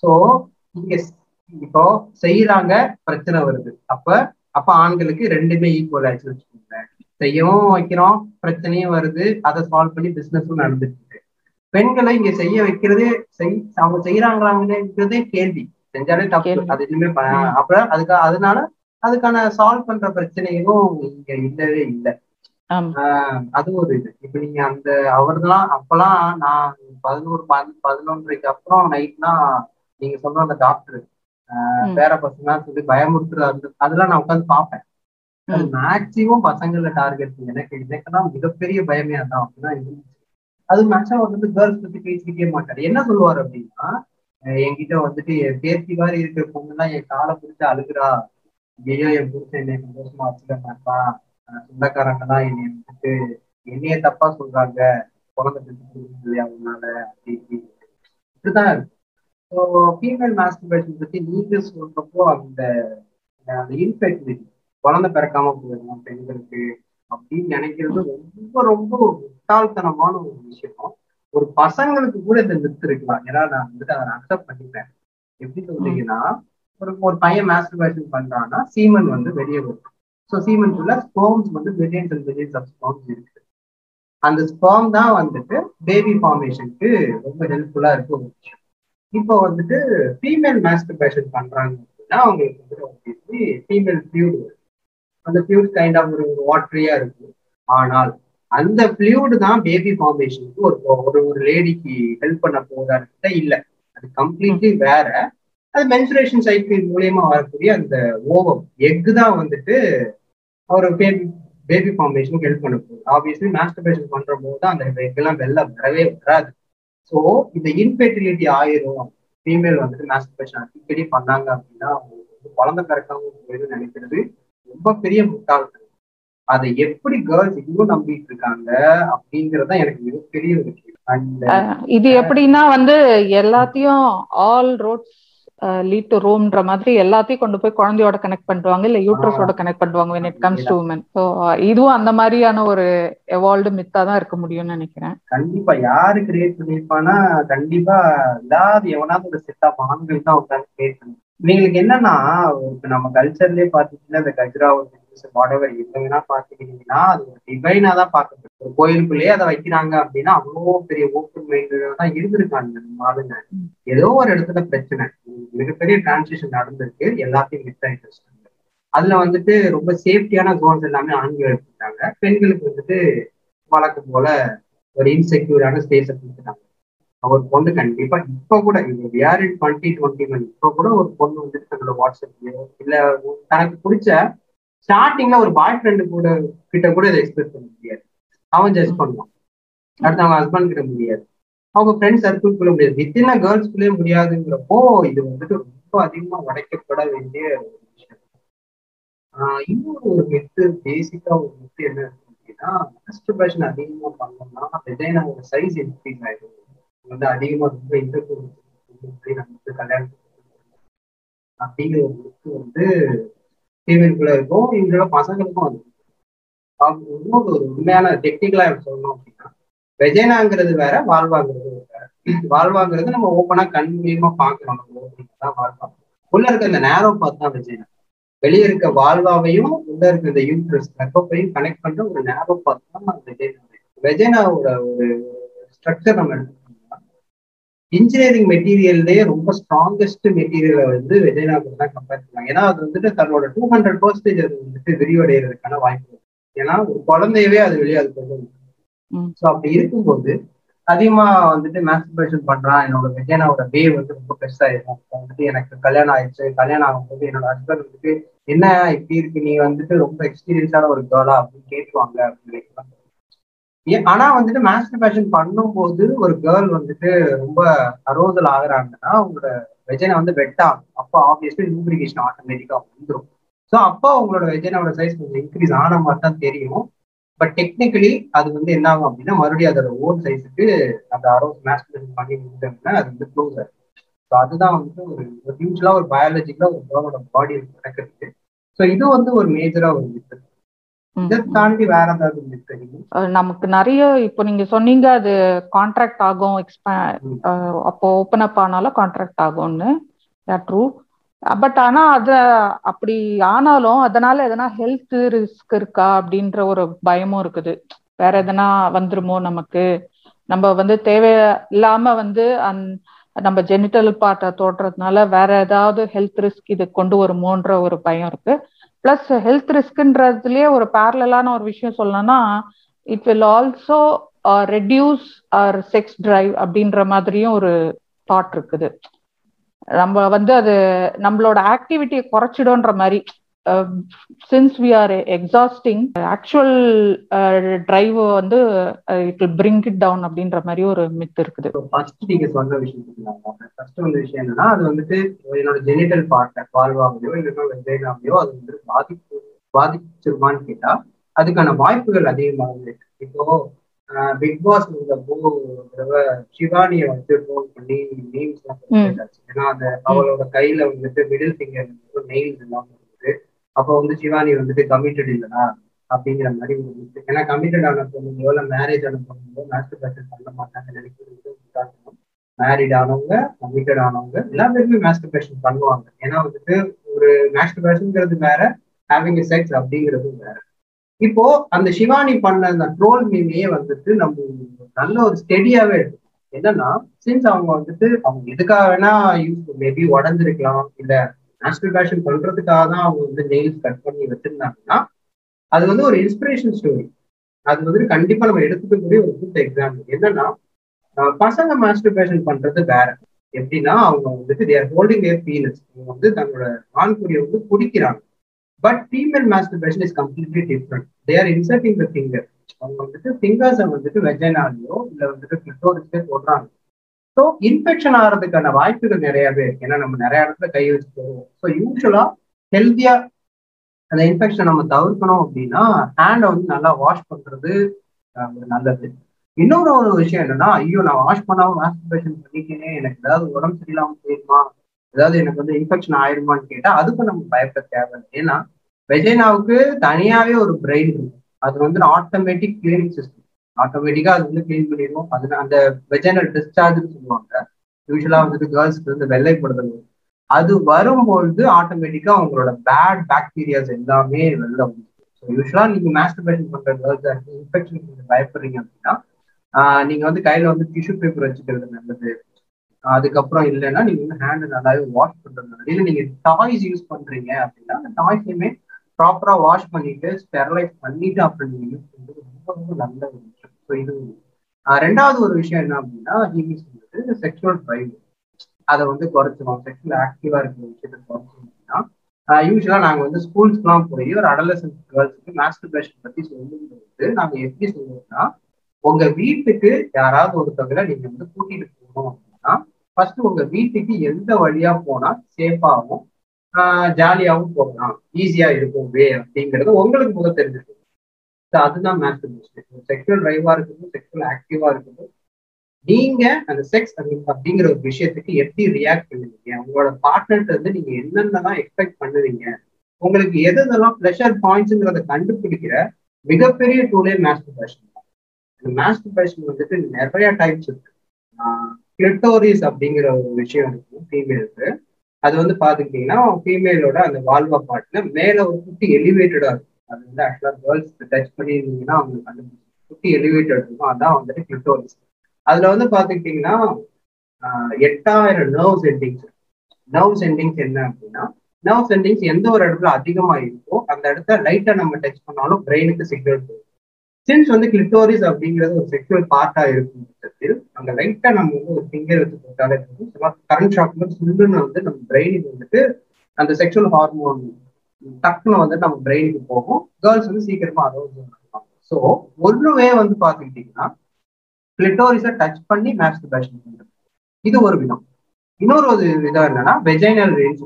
ஸோ இங்க இப்போ செய்யறாங்க பிரச்சனை வருது. அப்ப அப்ப ஆண்களுக்கு ரெண்டுமே ஈக்குவல் ஆச்சு வச்சுக்கோங்க செய்யவும் வைக்கிறோம். பிரச்சனையும் வருது. அதை சால்வ் பண்ணி பிசினஸும் நடந்துட்டு இருக்கு. பெண்களை இங்க செய்ய வைக்கிறதே செய் அவங்க செய்யறாங்களாங்கிறதே கேள்வி. செஞ்சாலே தப்பு. அது இன்னுமே ப- ம். அப்புறம் அதுக்கு அதனால அதுக்கான சால்வ் பண்ற பிரச்சனைகளும் இங்க இல்லவே இல்லை. அது ஒரு இது. இப்ப நீங்க அந்த அவர்தான் அப்பெல்லாம் நான் பதினோரு பதி- பதினொன்றரைக்கு அப்புறம் நைட்னா நீங்க சொன்ன அந்த டாக்டர். பேர பசங்க சொல்லி பயமுறுத்துறது அதெல்லாம் நான் உட்காந்து பார்ப்பேன். அது ம். மேக்சிமம் பசங்கள டார்கெட் எனக்கு எனக்கெல்லாம் மிகப்பெரிய பயமே அதான் அப்படிதான் இருந்துச்சு. அது மேக்ஸிமம் வந்துட்டு கேர்ள்ஸ் பத்தி பேசிக்கிட்டே மாட்டாரு. என்ன சொல்லுவாரு அப்படின்னா என்கிட்ட வந்துட்டு என் பேத்தி மாதிரி இருக்கிற பொண்ணுலாம் என் காலை பிடிச்சு அழுகுறா. ஐயோ என் புருஷன் என்னை சந்தோஷமா வச்சுக்க மாட்டான் சொந்தக்காரங்க தான் என்னை வந்துட்டு என்னைய தப்பா சொல்றாங்க. குழந்தை பெற்று இல்லையா அவனால அப்படி இப்படி இப்படிதான் இருக்கு. ஸோ ஃபீமேல் மாஸ்டர்பேஷன் பத்தி நீங்க சொல்றப்போ அந்த அந்த இன்ஃபெக்டிவிட்டி குழந்தை பிறக்காம போயிடலாம் பெண்களுக்கு அப்படின்னு நினைக்கிறது ரொம்ப ரொம்ப முட்டாள்தனமான ஒரு விஷயம். ஒரு பசங்களுக்கு கூட இந்த மித்து இருக்கலாம் ஏன்னா நான் வந்துட்டு அதை அக்செப்ட் பண்ணிப்பேன். எப்படி சொல்றீங்கன்னா ஒரு ஒரு பையன் மாஸ்டர்பேஷன் பண்றான்னா சீமன் வந்து வெளியே வரும். ஸோ சீமனுக்குள்ள ஸ்போம்ஸ் வந்து millions and millions of sperms இருக்கு. அந்த ஸ்போம் தான் வந்துட்டு பேபி ஃபார்மேஷனுக்கு ரொம்ப ஹெல்ப்ஃபுல்லா இருக்கு ஒரு விஷயம். இப்போ வந்துட்டு ஃபீமேல் மாஸ்டர்பேஷன் பண்றாங்க அப்படின்னா அவங்களுக்கு வந்துட்டு ஃபீமேல் ஃபியூட் அந்த ஃபியூட் கைண்ட் ஆஃப் ஒரு வாட்டரியா இருக்கும். ஆனால் அந்த ஃபிளூட் தான் பேபி ஃபார்மேஷனுக்கு ஒரு ஒரு ஒரு லேடிக்கு ஹெல்ப் பண்ண போதான்னு இல்ல. அது கம்ப்ளீட்லி வேற. அது மென்சுரேஷன் சைக்கிள் மூலியமா வரக்கூடிய அந்த ஓவம் எக் தான் வந்துட்டு ஒரு பேபி பேபி ஃபார்மேஷனுக்கு ஹெல்ப் பண்ண போகுது. ஆப்வியஸ்லி மாஸ்டர்பேஷன் பண்ற போது தான் அந்த எக் எல்லாம் வெளில வரவே வராது. ஸோ இந்த இன்ஃபெர்டிலிட்டி ஆயிரும். ஃபீமேல் வந்துட்டு மாஸ்டர்பேஷன் அடிக்கடி பண்ணாங்க அப்படின்னா அவங்களுக்கு வந்து குழந்தை பிறக்காம போயிடும் நினைக்கிறது ரொம்ப பெரிய முட்டாள்தனம் அதை எப்படி கேர்ள்ஸ் இன்னும் நம்பிட்டு இருக்காங்க அப்படிங்கறத எனக்கு மிகப்பெரிய ஒரு இது எப்படின்னா வந்து எல்லாத்தையும் ஆல் ரோட்ஸ் லீட் டு ரோம்ன்ற மாதிரி எல்லாத்தையும் கொண்டு போய் குழந்தையோட கனெக்ட் பண்ணுவாங்க இல்ல யூட்ரஸோட கனெக்ட் பண்ணுவாங்க when it comes to women. So இதுவும் அந்த மாதிரியான ஒரு எவால்டு மித்தா தான் இருக்க முடியும்னு நினைக்கிறேன். கண்டிப்பா யாரு கிரியேட் பண்ணிருப்பானா கண்டிப்பா இல்லாத எவனாவது ஒரு செட் ஆஃப் ஆண்கள் தான் உட்காந்து கிரியேட் பண்ணி இவங்களுக்கு என்னன்னா இப்ப நம்ம கல்ச்சர்லயே பாத்தீங்கன்னா இந்த கஜ்ரா வாடவர் எங்க வேணா பாத்துக்கிட்டீங்கன்னா அது ஒரு டிவைனா தான் பார்க்கப்படுது ஒரு கோயிலுக்குள்ளேயே அதை வைக்கிறாங்க அப்படின்னா அவ்வளோ பெரிய ஓப்பன் மைண்டடா தான் இருந்திருக்காங்க நம்ம ஆளுங்க. ஏதோ ஒரு இடத்துல பிரச்சனை. மிகப்பெரிய டிரான்சிஷன் நடந்திருக்கு. எல்லாத்தையும் மிஸ் ஆயிட்டு அதுல வந்துட்டு ரொம்ப சேஃப்டியான ஜோன்ஸ் எல்லாமே ஆண்கள் எடுத்துட்டாங்க பெண்களுக்கு வந்துட்டு வழக்கம் போல ஒரு இன்செக்யூரான ஸ்பேஸை கொடுத்துட்டாங்க. ஒரு பொண்ணு கண்டிப்பா இப்ப கூட we are in twenty twenty one இப்ப கூட ஒரு பொண்ணு வந்துட்டு தன்னோட வாட்ஸ்அப்லயோ இல்ல தனக்கு பிடிச்ச ஸ்டார்டிங்ல ஒரு பாய் ஃப்ரெண்டு கூட கிட்ட கூட இதை எக்ஸ்பிரஸ் பண்ண முடியாது. அவன் ஜட்ஜ் பண்ணுவான். அடுத்து அவங்க ஹஸ்பண்ட் கிட்ட முடியாது. அவங்க ஃப்ரெண்ட் சர்க்கிள்குள்ள முடியாது. வித்தின் கேர்ள்ஸ்குள்ளே முடியாதுங்கிறப்போ இது வந்துட்டு ரொம்ப அதிகமா உடைக்கப்பட வேண்டிய ஒரு விஷயம். இன்னொரு ஒரு மெத்து பேசிக்கா ஒரு மெத்து என்ன அப்படின்னா மாஸ்டர்பேஷன் அதிகமா பண்ணோம்னா விஜயனோட சைஸ் இன்க்ரீஸ் ஆயிடும். வந்து அதிகமா ரொம்ப இன்ட்ரெஸ்ட் நம்ம வந்து கல்யாணம் அப்படிங்கிற ஒரு மெத்து வந்து ஃபீமேலுக்குள்ள இருக்கும். இவங்களோட பசங்களுக்கும் அது இன்னொரு ஒரு உண்மையான டெக்னிக்கலா சொல்லணும் அப்படின்னா வெஜைனாங்கிறது வேற வாழ்வாங்கிறது வேற. வாழ்வாங்கிறது நம்ம ஓப்பனா கண் மூலியமா பாக்குறோம் நம்ம தான் வாழ்வா உள்ள இருக்க இந்த நேரோ பார்த்தா வெஜைனா வெளியே இருக்க வாழ்வாவையும் உள்ள இருக்க இந்த யூட்ரஸ் கர்ப்பப்பையும் கனெக்ட் பண்ற ஒரு நேரோ பார்த்து தான் வெஜைனா வெஜைனாவோட ஒரு ஸ்ட்ரக்சர் நம்ம எடுத்துக்கோம்னா இன்ஜினியரிங் மெட்டீரியல்லே ரொம்ப ஸ்ட்ராங்கஸ்ட் மெட்டீரியலை வந்து கூட தான் கம்பேர் பண்ணுவாங்க ஏன்னா அது வந்துட்டு தன்னோட டூ ஹண்ட்ரட் பர்சன்டேஜ் அது வந்துட்டு விரிவடைகிறதுக்கான வாய்ப்பு இருக்கு. ஏன்னா ஒரு குழந்தையவே அது வெளியே அது கொண்டு. ஸோ அப்படி இருக்கும்போது அதிகமா வந்துட்டு மாஸ்டர்பேஷன் பண்றான். என்னோட வெஜைனாவோட வே வந்து ரொம்ப பெருசாயிடும் வந்துட்டு எனக்கு கல்யாணம் ஆயிடுச்சு. கல்யாணம் ஆகும்போது என்னோட ஹஸ்பண்ட் வந்துட்டு என்ன இப்படி இருக்கு? நீ வந்துட்டு ரொம்ப எக்ஸ்பீரியன்ஸான ஒரு கேர்ளா அப்படின்னு கேட்டுவாங்க அப்படின்னு ஆனா வந்துட்டு மாஸ்டர் பேஷன் பண்ணும்போது ஒரு கேர்ள் வந்துட்டு ரொம்ப அரோசல் ஆகுறாங்கன்னா அவங்களோட வெஜனை வந்து வெட்டாகும் அப்போ ஆப்வியஸ்லி லூப்ரிகேஷன் ஆட்டோமேட்டிக்கா வந்துடும் ஸோ அப்போ உங்களோட வெஜனோட சைஸ் கொஞ்சம் இன்க்ரீஸ் ஆன மாதிரி தான் தெரியும். பட் டெக்னிக்கலி அது வந்து என்ன ஆகும் அப்படின்னா மறுபடியும் அதோட ஓன் சைஸுக்கு அந்த அரோஸ் மாஸ்டர் பண்ணி முடிஞ்சோம்னா அது வந்து க்ளோஸ் ஆகும் ஸோ அதுதான் வந்து ஒரு ஒரு யூஸ்வலா ஒரு பயாலஜிக்கலா ஒரு கேர்ளோட பாடி நடக்கிறது ஸோ இது வந்து ஒரு மேஜரா ஒரு விஷயம் இதை தாண்டி வேற ஏதாவது நமக்கு நிறைய இப்போ நீங்க சொன்னீங்க அது கான்ட்ராக்ட் ஆகும் அப்போ ஓப்பன் அப் ஆனாலும் கான்ட்ராக்ட் ஆகும்னு. ட்ரூ பட் ஆனா அத அப்படி ஆனாலும் அதனால எதனா ஹெல்த் ரிஸ்க் இருக்கா அப்படின்ற ஒரு பயமும் இருக்குது. வேற எதனா வந்துருமோ நமக்கு. நம்ம வந்து தேவை இல்லாம வந்து அந் நம்ம ஜெனிட்டல் பார்ட்டை தோன்றதுனால வேற ஏதாவது ஹெல்த் ரிஸ்க் இது கொண்டு வருமோன்ற ஒரு பயம் இருக்கு. பிளஸ் ஹெல்த் ரிஸ்க்ன்றதுலயே ஒரு பேரலான ஒரு விஷயம் சொல்லணும்னா it will also reduce our sex drive அப்படின்ற மாதிரியும் ஒரு தாட் இருக்குது. நம்ம வந்து அது நம்மளோட ஆக்டிவிட்டியை குறைச்சிடும்ன்ற மாதிரி. Since we are exhausting actual drive வந்து it will bring it down அப்படின்ற மாதிரி ஒரு மித் இருக்குது. ஃபர்ஸ்ட் நீங்க சொன்ன விஷயம் ஃபர்ஸ்ட் வந்து விஷயம் என்னன்னா அது வந்துட்டு என்னோட ஜெனிட்டல் பார்ட்டை வாழ்வாகலையோ இல்லைன்னா வெங்காயனாவையோ அது வந்து பாதிப்பு பாதிச்சிருமான்னு கேட்டா அதுக்கான வாய்ப்புகள் அதிகமாக இருக்கு. இப்போ பிக் பாஸ் இருந்தப்போ தடவை சிவானிய வந்து ட்ரோல் பண்ணி நேம்ஸ் எல்லாம் ஏன்னா அந்த அவளோட கையில வந்துட்டு மிடில் ஃபிங்கர் நெயில்ஸ் எல்லாம் அப்போ வந்து சிவானி வந்துட்டு கமிட்டட் இல்லடா அப்படிங்கிற மாதிரி ஒரு ஏன்னா கமிட்டட் ஆன பொண்ணுங்களோ இல்லை மேரேஜ் ஆன பொண்ணுங்களோ மாஸ்டர் பேஷன் பண்ண மாட்டாங்க நினைக்கிறது மேரிட் ஆனவங்க கமிட்டட் ஆனவங்க எல்லா பேருமே மாஸ்டர் பேஷன் பண்ணுவாங்க. ஏன்னா வந்துட்டு ஒரு மாஸ்டர் பேஷன்ங்கிறது வேற ஹேவிங் செக்ஸ் அப்படிங்கிறது வேற. இப்போ அந்த சிவானி பண்ண அந்த ட்ரோல் மீமையே வந்துட்டு நம்ம நல்ல ஒரு ஸ்டெடியாவே இருக்கும் என்னன்னா சின்ஸ் அவங்க வந்துட்டு அவங்க எதுக்காக வேணா யூஸ் மேபி உடஞ்சிருக்கலாம் இல்ல நேஷனல் பண்றதுக்காக தான் அவங்க வந்து நெயில்ஸ் கட் பண்ணி வச்சிருந்தாங்கன்னா அது வந்து ஒரு இன்ஸ்பிரேஷன் ஸ்டோரி அது வந்துட்டு கண்டிப்பா நம்ம எடுத்துக்கக்கூடிய ஒரு குட் எக்ஸாம்பிள் என்னன்னா பசங்க மாஸ்டர் பேஷன் பண்றது வேற. எப்படின்னா அவங்க வந்துட்டு தேர் ஹோல்டிங் ஏர் பீனஸ் அவங்க வந்து தங்களோட ஆண்குறியை வந்து குடிக்கிறாங்க. But female masturbation is completely different they are the finger அவங்க வந்துட்டு ஃபிங்கர்ஸை வந்துட்டு வெஜனாலேயோ இல்லை வந்துட்டு கிளிட்டோரிஸ்டே போடுறாங்க. ஸோ இன்ஃபெக்ஷன் ஆகிறதுக்கான வாய்ப்புகள் நிறையவே இருக்கு. ஏன்னா நம்ம நிறைய இடத்துல கை வச்சு போவோம் ஸோ யூஸ்வலா ஹெல்த்தியா அந்த இன்ஃபெக்ஷன் நம்ம தவிர்க்கணும் அப்படின்னா ஹேண்டை வந்து நல்லா வாஷ் பண்றது நல்லது. இன்னொரு ஒரு விஷயம் என்னன்னா ஐயோ நான் வாஷ் பண்ணாம மாஸ்டர்பேஷன் பண்ணிக்கேனே எனக்கு ஏதாவது உடம்பு சரியில்லாம போயிருமா? ஏதாவது எனக்கு வந்து இன்ஃபெக்ஷன் ஆயிருமான்னு கேட்டா அதுக்கும் நம்ம பயப்பட தேவை ஏன்னா வெஜைனாவுக்கு தனியாவே ஒரு பிரெயின் இருக்கும் அது வந்து ஆட்டோமேட்டிக் கிளீனிங் சிஸ்டம் ஆட்டோமேட்டிக்கா அது வந்து கிளீன் பண்ணிடுவோம். அது அந்த வெஜைனல் டிஸ்சார்ஜ்னு சொல்லுவாங்க. யூஸ்வலா வந்துட்டு கேர்ள்ஸ்க்கு வந்து வெள்ளைப்படுதல் அது வரும்பொழுது ஆட்டோமேட்டிக்கா அவங்களோட பேட் பாக்டீரியாஸ் எல்லாமே வெளில வந்துடும் ஸோ யூஸ்வலா நீங்க மாஸ்டர்பேஷன் பண்ற கேர்ள்ஸ் இன்ஃபெக்ஷன் பயப்படுறீங்க அப்படின்னா நீங்க வந்து கையில வந்து டிஷ்யூ பேப்பர் வச்சுக்கிறது நல்லது. அதுக்கப்புறம் இல்லைன்னா நீங்க வந்து ஹேண்ட் நல்லாவே வாஷ் பண்றது இல்லை நீங்க டாய்ஸ் யூஸ் பண்றீங்க அப்படின்னா அந்த டாய்ஸையுமே ப்ராப்பரா வாஷ் பண்ணிட்டு ஸ்டெர்லைஸ் பண்ணிட்டு அப்புறம் நீங்க யூஸ் பண்றது ரொம்ப ரொம்ப நல்ல ஸோ இது ரெண்டாவது ஒரு விஷயம் என்ன அப்படின்னா ஹீமிஸ் வந்துட்டு செக்ஷுவல் ட்ரைவ் அதை வந்து குறைச்சிடும் செக்ஷுவல் ஆக்டிவா இருக்கிற விஷயத்தை குறைச்சோம் அப்படின்னா யூஸ்வலா நாங்க வந்து ஸ்கூல்ஸ்க்குலாம் போய் ஒரு அடலசன்ட் கேர்ள்ஸுக்கு மாஸ்டர்பேஷன் பத்தி சொல்லும்போது நாங்க எப்படி சொல்லுவோம்னா உங்க வீட்டுக்கு யாராவது ஒருத்தவங்களை நீங்க வந்து கூட்டிட்டு போகணும் அப்படின்னா ஃபர்ஸ்ட் உங்க வீட்டுக்கு எந்த வழியா போனா சேஃபாகவும் ஜாலியாகவும் போகலாம். ஈஸியா இருக்கும் வே அப்படிங்கிறது உங்களுக்கு முதல் தெரிஞ்சிருக்கும். அதுதான் மேஸ்டர்பேஷன் செக்ஷுவல் ட்ரைவா இருக்கட்டும் செக்ஷுவல் ஆக்டிவா இருக்கட்டும் நீங்க அந்த செக்ஸ் அப்படிங்கிற ஒரு விஷயத்துக்கு எப்படி ரியாக்ட் பண்ணுவீங்க? உங்களோட பார்ட்னர்ட்ட வந்து நீங்க என்னென்னலாம் எக்ஸ்பெக்ட் பண்ணுவீங்க? உங்களுக்கு எது எதெல்லாம் ப்ரெஷர் பாயிண்ட்ஸுங்கிறத கண்டுபிடிக்கிற மிகப்பெரிய டூலே மேஸ்டர்பேஷன் தான் இந்த மேஸ்டர்பேஷன் வந்துட்டு நிறைய டைப்ஸ் இருக்கு. கிளிட்டோரிஸ் அப்படிங்கிற ஒரு விஷயம் இருக்கு ஃபீமேலுக்கு அது வந்து பாத்துக்கிட்டீங்கன்னா ஃபீமேலோட அந்த வால்வா பாட்டுல மேல ஒரு குட்டி எலிவேட்டடா இருக்கும். அது வந்து ஆக்சுவலா கேர்ள்ஸ் டச் பண்ணியிருந்தீங்கன்னா அவங்களுக்கு கண்டுபிடிச்சு குட்டி எலிவேட்டட் இருக்கும். அதான் வந்துட்டு கிளிட்டோரிஸ் அதுல வந்து பாத்துக்கிட்டீங்கன்னா எட்டாயிரம் நர்வ் சென்டிங்ஸ் நர்வ் சென்டிங்ஸ் என்ன அப்படின்னா நர்வ் சென்டிங்ஸ் எந்த ஒரு இடத்துல அதிகமா இருக்கோ அந்த இடத்த லைட்டா நம்ம டச் பண்ணாலும் பிரெயினுக்கு சிக்னல் போகும் சின்ஸ் வந்து கிளிட்டோரிஸ் அப்படிங்கிறது ஒரு செக்ஷுவல் பார்ட்டா இருக்கும் பட்சத்தில் அங்க லைட்டா நம்ம வந்து ஒரு ஃபிங்கர் வச்சு போட்டாலே கரண்ட் ஷாக் வந்து சுண்டுன்னு வந்து நம்ம பிரெயினுக்கு வந்துட்டு அந்த செக்ஷுவல் ஹார்மோன் டக்குன்னு வந்து நம்ம பிரெயினுக்கு போகும். கேர்ள்ஸ் வந்து சீக்கிரமா அரோஸ் பண்ணுவாங்க. ஸோ ஒரு வே வந்து பாத்துக்கிட்டீங்கன்னா கிளிட்டோரிஸை டச் பண்ணி மேஸ்டர்பேஷன் பண்றது இது ஒரு விதம். இன்னொரு ஒரு விதம் என்னன்னா வெஜைனல் ரேஞ்ச்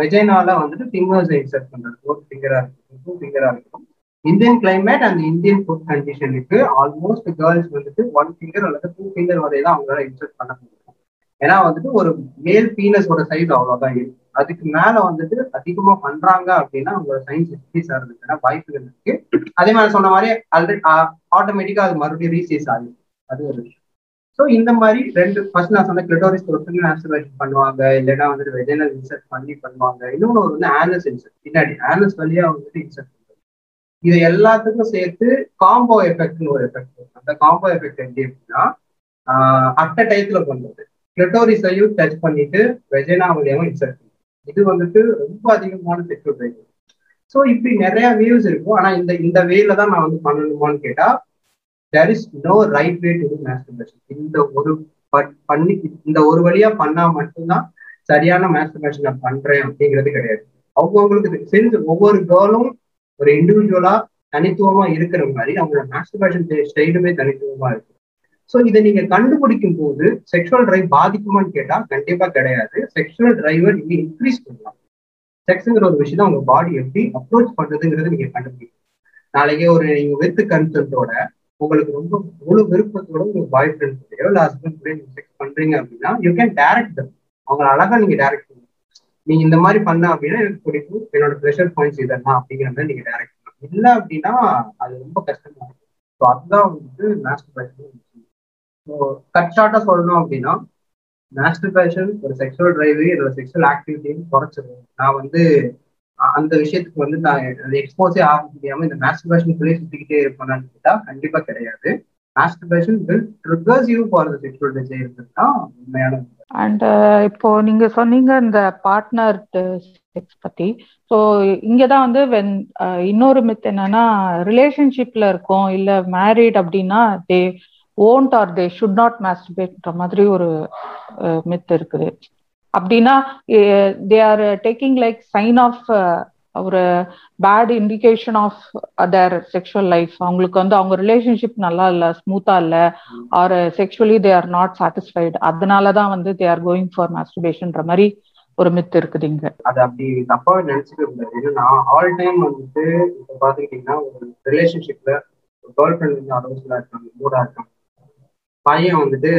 வெஜைனால வந்துட்டு ஃபிங்கர்ஸ் இன்செர்ட் பண்றது. ஒரு ஃபிங்கரா இருக்கும் டூ ஃபிங்கரா இருக்கட்டும். Indian climate and Indian food கண்டிஷனுக்கு ஆல்மோஸ்ட் கேர்ள்ஸ் வந்துட்டு ஒன் ஃபிங்கர் அல்லது டூ ஃபிங்கர் வரை தான் அவங்களால இன்சர்ட் பண்ண முடியும். ஏன்னா வந்துட்டு ஒரு மேல் பீனஸோட சைஸ் அவ்வளோதான் இருக்கும் அதுக்கு மேல வந்துட்டு அதிகமா பண்றாங்க அப்படின்னா அவங்களோட சயின்ஸ் எக்ஸ்பீஸ் ஆகிறதுக்கான வாய்ப்புகள் இருக்கு. அதே மாதிரி சொன்ன மாதிரி ஆல்ரெடி ஆட்டோமேட்டிக்கா அது மறுபடியும் ரீசேஸ் ஆகுது அது ஒரு விஷயம். ஸோ இந்த மாதிரி ரெண்டு ஃபர்ஸ்ட் நான் சொன்ன கிளிட்டோரிஸ் பொறுத்து ஆன்சர்வேஷன் பண்ணுவாங்க இல்லைன்னா வந்துட்டு வெஜினல் இன்சர்ட் பண்ணி பண்ணுவாங்க. இன்னொன்று ஒரு வந்து ஆனஸ் இன்சர்ட் பின்னாடி ஆனஸ் வழியா வந்துட்டு இன்சர்ட் பண்ணுவாங்க இது எல்லாத்துக்கும் சேர்த்து காம்போ எஃபெக்ட்னு ஒரு எஃபெக்ட் அந்த காம்போ எஃபெக்ட் எப்படி அப்படின்னா அட்ட டைத்தில் பண்றது. கிளிட்டோரிஸையும் டச் பண்ணிட்டு வெஜினா வழியாவும் இன்சர்ட் இது வந்துட்டு ரொம்ப அதிகமான செக்யூர் ட்ரைவ் ஸோ இப்படி நிறைய வியூஸ் இருக்கும். ஆனா இந்த இந்த வேல தான் நான் வந்து பண்ணணுமான்னு கேட்டா there is no right way to masturbation இந்த ஒரு பண்ணி இந்த ஒரு வழியா பண்ணா மட்டும்தான் சரியான மேஸ்டர்பேஷன் நான் பண்றேன் அப்படிங்கிறது கிடையாது. அவங்கவுங்களுக்கு செஞ்சு ஒவ்வொரு கேர்ளும் ஒரு இண்டிவிஜுவலா தனித்துவமா இருக்கிற மாதிரி அவங்களோட மேஸ்டர்பேஷன் ஸ்டைலுமே தனித்துவமா இருக்கு. ஸோ இதை நீங்க கண்டுபிடிக்கும் போது செக்ஷுவல் டிரைவ் பாதிக்குமான்னு கேட்டா கண்டிப்பா கிடையாது. செக்ஷுவல் டிரைவை நீங்க இன்க்ரீஸ் பண்ணலாம். செக்ஸுங்கிற ஒரு விஷயம் உங்க பாடி எப்படி அப்ரோச் பண்றதுங்கிறத நீங்க கண்டுபிடிக்கணும். நாளைக்கே ஒரு நீங்க வித்து கன்சென்ட்டோட உங்களுக்கு ரொம்ப முழு விருப்பத்தோட உங்க பாய் ஃப்ரெண்ட் கூடயோ இல்லை ஹஸ்பண்ட் கூட நீங்க செக்ஸ் பண்றீங்க அப்படின்னா யூ கேன் டேரக்ட் தம் அவங்களை அழகா நீங்க டேரக்ட் பண்ணுங்க. நீங்க இந்த மாதிரி பண்ண அப்படின்னா எனக்கு பிடிக்கும். என்னோட ப்ரெஷர் பாயிண்ட்ஸ் இதெல்லாம் அப்படிங்கிற மாதிரி நீங்க டேரக்ட் பண்ணலாம். இல்லை அப்படின்னா அது ரொம்ப கஷ்டமா இருக்கும். ஸோ அதுதான் வந்து மாஸ்டர் பேஷன் கட் ஷார்ட்டா சொல்லணும் அப்படின்னா மாஸ்டர்பேஷன் ஒரு செக்ஷுவல் டிரைவு என்னோட செக்ஷுவல் ஆக்டிவிட்டியும் குறைச்சிடும் நான் வந்து அந்த விஷயத்துக்கு வந்து நான் எக்ஸ்போஸே ஆக முடியாம இந்த மாஸ்டர்பேஷனுக்குள்ளே சுத்திக்கிட்டே இருப்பேன்னு கேட்டா கண்டிப்பா கிடையாது. Masturbation will triggers you for the sexual desire தான் உண்மையான அண்ட் இப்போ நீங்க சொன்னீங்க இந்த பார்ட்னர் செக்ஸ் பத்தி. ஸோ இங்கதான் வந்து வென் இன்னொரு மித் என்னன்னா ரிலேஷன்ஷிப்ல இருக்கோம் இல்ல மேரிட் அப்படின்னா they won't or they should not மாஸ்டர்பேட்ன்ற மாதிரி ஒரு மித் இருக்குது. அப்படின்னா they are taking like sign of ஒரு bad indication of their sexual life அவங்களுக்கு வந்து அவங்க ரிலேஷன்ஷிப் நல்லா இல்லை ஸ்மூத்தா இல்லை or sexually they are not satisfied அதனால தான் வந்து தே ஆர் கோயிங் ஃபார் மாஸ்டர்பேஷன்ற மாதிரி ஒரு மித் இருக்குது இங்க. அது அப்படி தப்பா நினைச்சுக்க கூடாது ஏன்னா ஆல் டைம் வந்து இப்ப பாத்துக்கிட்டீங்கன்னா ஒரு ரிலேஷன்ஷிப்ல கேர்ள் ஃப்ரெண்ட் வந்து அலோசலா இருக்காங்க மூடா இருக்காங்க. பையன் வந்துட்டு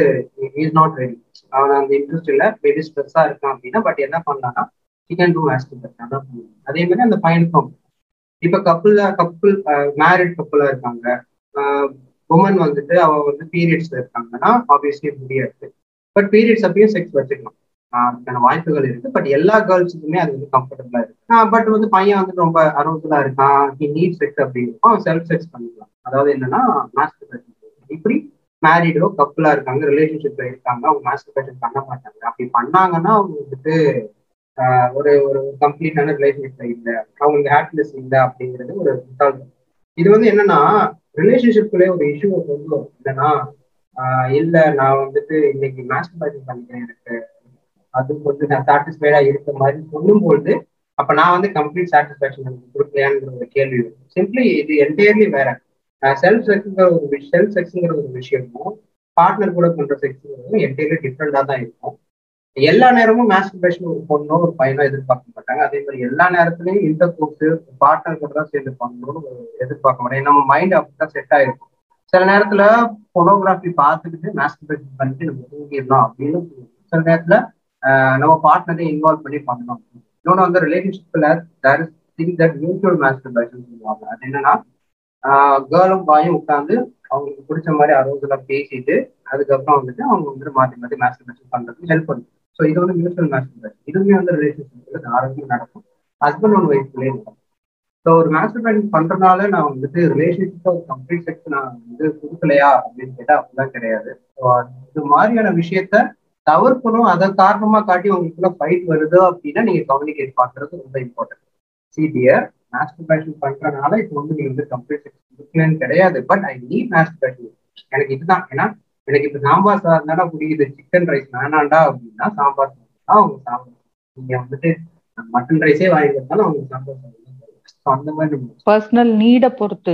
இஸ் நாட் ரெடி அவன் அந்த இன்ட்ரெஸ்ட் இல்லை மேபி ஸ்ட்ரெஸ்ஸா இருக்கான் அப்படின்னா பட் என்ன பண்ணலாம்னா சிக்கன் டூ ஆஸ்டிபேட் அதான் அதே மாதிரி அந்த பையனுக்கும் இப்ப கப்புள் கப்புள் மேரிட் கப்புளா இருக்காங்க. உமன் வந்துட்டு அவ வந்து பீரியட்ஸ் இருக்காங்கன்னா ஆப்வியஸ்லி முடியாது. பட் பீரியட்ஸ் அப்பயும் செக்ஸ் வச்சுக்கலாம். அதுக்கான வாய்ப்புகள் இருக்கு. பட் எல்லா கேர்ள்ஸுக்குமே அது வந்து கம்ஃபர்டபுளா இருக்கு. பட் வந்து பையன் வந்து ரொம்ப அரோசலா இருக்கான். ஹி நீட் செக்ஸ் அப்படின்னு செல்ஃப் செக்ஸ் பண்ணிக்கலாம். அதாவது என்னன்னா மாஸ்டர் இப்படி மேரிடோ கப்புலா இருக்காங்க ரிலேஷன்ஷிப்ல இருக்காங்க அவங்க மாஸ்டர்பேஷன் பண்ண மாட்டாங்க. அப்படி பண்ணாங்கன்னா அவங்க வந்துட்டு ஒரு ஒரு கம்ப்ளீட்டான ரிலேஷன்ஷிப்ல இல்லை. அவங்களுக்கு ஹாப்பினஸ் இல்லை அப்படிங்கிறது ஒரு இது வந்து என்னன்னா ரிலேஷன்ஷிப்குள்ளே ஒரு இஷ்யூ கொண்டு வரும். என்னன்னா இல்லை நான் வந்துட்டு இன்னைக்கு மாஸ்டர்பேஷன் பண்ணிக்கிறேன் எனக்கு. அது வந்து நான் சாட்டிஸ்ஃபைடா இருக்க மாதிரி சொல்லும்பொழுது அப்ப நான் வந்து கம்ப்ளீட் சாட்டிஸ்பேக்ஷன் எனக்கு ஒரு கேள்வி வரும். சிம்பிளி இது என்டையர்லி வேற. செல்ஃப் செக்ஸுங்கிற ஒரு செல்ஃப் செக்ஸுங்கிற ஒரு விஷயமும் பார்ட்னர் கூட பண்ற செக்ஸுங்கிறதும் என்டையர்லி டிஃப்ரெண்டா தான் இருக்கும். எல்லா நேரமும் மேஸ்டர்பேஷன் ஒரு பொண்ணோ ஒரு பையனோ எதிர்பார்க்க மாட்டாங்க. அதே மாதிரி எல்லா நேரத்துலயும் இன்டர் கோர்ஸ் பார்ட்னர் கூட தான் சேர்ந்து பண்ணணும்னு எதிர்பார்க்க மாட்டேன் நம்ம மைண்ட் அப்படிதான் செட் ஆயிருக்கும். சில நேரத்துல பொனோகிராஃபி பார்த்துக்கிட்டு மேஸ்டர்பேஷன் பண்ணிட்டு நம்ம தூங்கிடலாம் அப்படின்னு சில நேரத்துல நம்ம பார்ட்னரை இன்வால்வ் பண்ணி பண்ணணும். இன்னொன்று வந்து ரிலேஷன்ஷிப்ல there is thing that mutual masturbation சொல்லுவாங்க. அது என்னன்னா கேர்ளும் பாயும் உட்காந்து அவங்களுக்கு பிடிச்ச மாதிரி அரோசெல்லாம் பேசிட்டு அதுக்கப்புறம் வந்துட்டு அவங்க வந்துட்டு மாற்றி மாற்றி மாஸ்டர்பேஷன் பண்றதுக்கு ஹெல்ப் பண்ணும் ஸோ இது வந்து மியூச்சுவல் மாஸ்டர்பேஷன் இதுவுமே வந்து ரிலேஷன்ஷிப்ல தாராளமாக நடக்கும். ஹஸ்பண்ட் ஒன் ஒய்ஃப்லேயே நடக்கும். ஸோ ஒரு மாஸ்டர்பேஷன் பண்றதுனால நான் வந்துட்டு ரிலேஷன்ஷிப்ல ஒரு கம்ப்ளீட் செக்ஸ் நான் வந்து கொடுக்கலையா அப்படின்னு கேட்டால் அப்படிலாம் கிடையாது. ஸோ இது மாதிரியான விஷயத்த தவிர்க்கணும். அதை காரணமா காட்டி உங்களுக்குள்ள ஃபைட் வருது அப்படின்னா நீங்க கம்யூனிகேட் பண்றது ரொம்ப இம்பார்ட்டன்ட் சிடியர் மாஸ்டர்பேஷன் பண்றதுனால இப்போ வந்து நீங்க வந்து கம்ப்ளீட் கொடுக்கலன்னு கிடையாது. பட் ஐ நீட் மாஸ்டர்பேஷன் எனக்கு இதுதான். ஏன்னா எனக்கு இப்ப சாம்பார் சாதம் தானே புரியுது. சிக்கன் ரைஸ் வேணாண்டா அப்படின்னா சாம்பார் சாதம் தான் அவங்க சாப்பிடுவாங்க. நீங்க வந்துட்டு மட்டன் ரைஸே வாங்கி அவங்க சாம்பார் சாதம் பர்சனல் நீட பொறுத்து.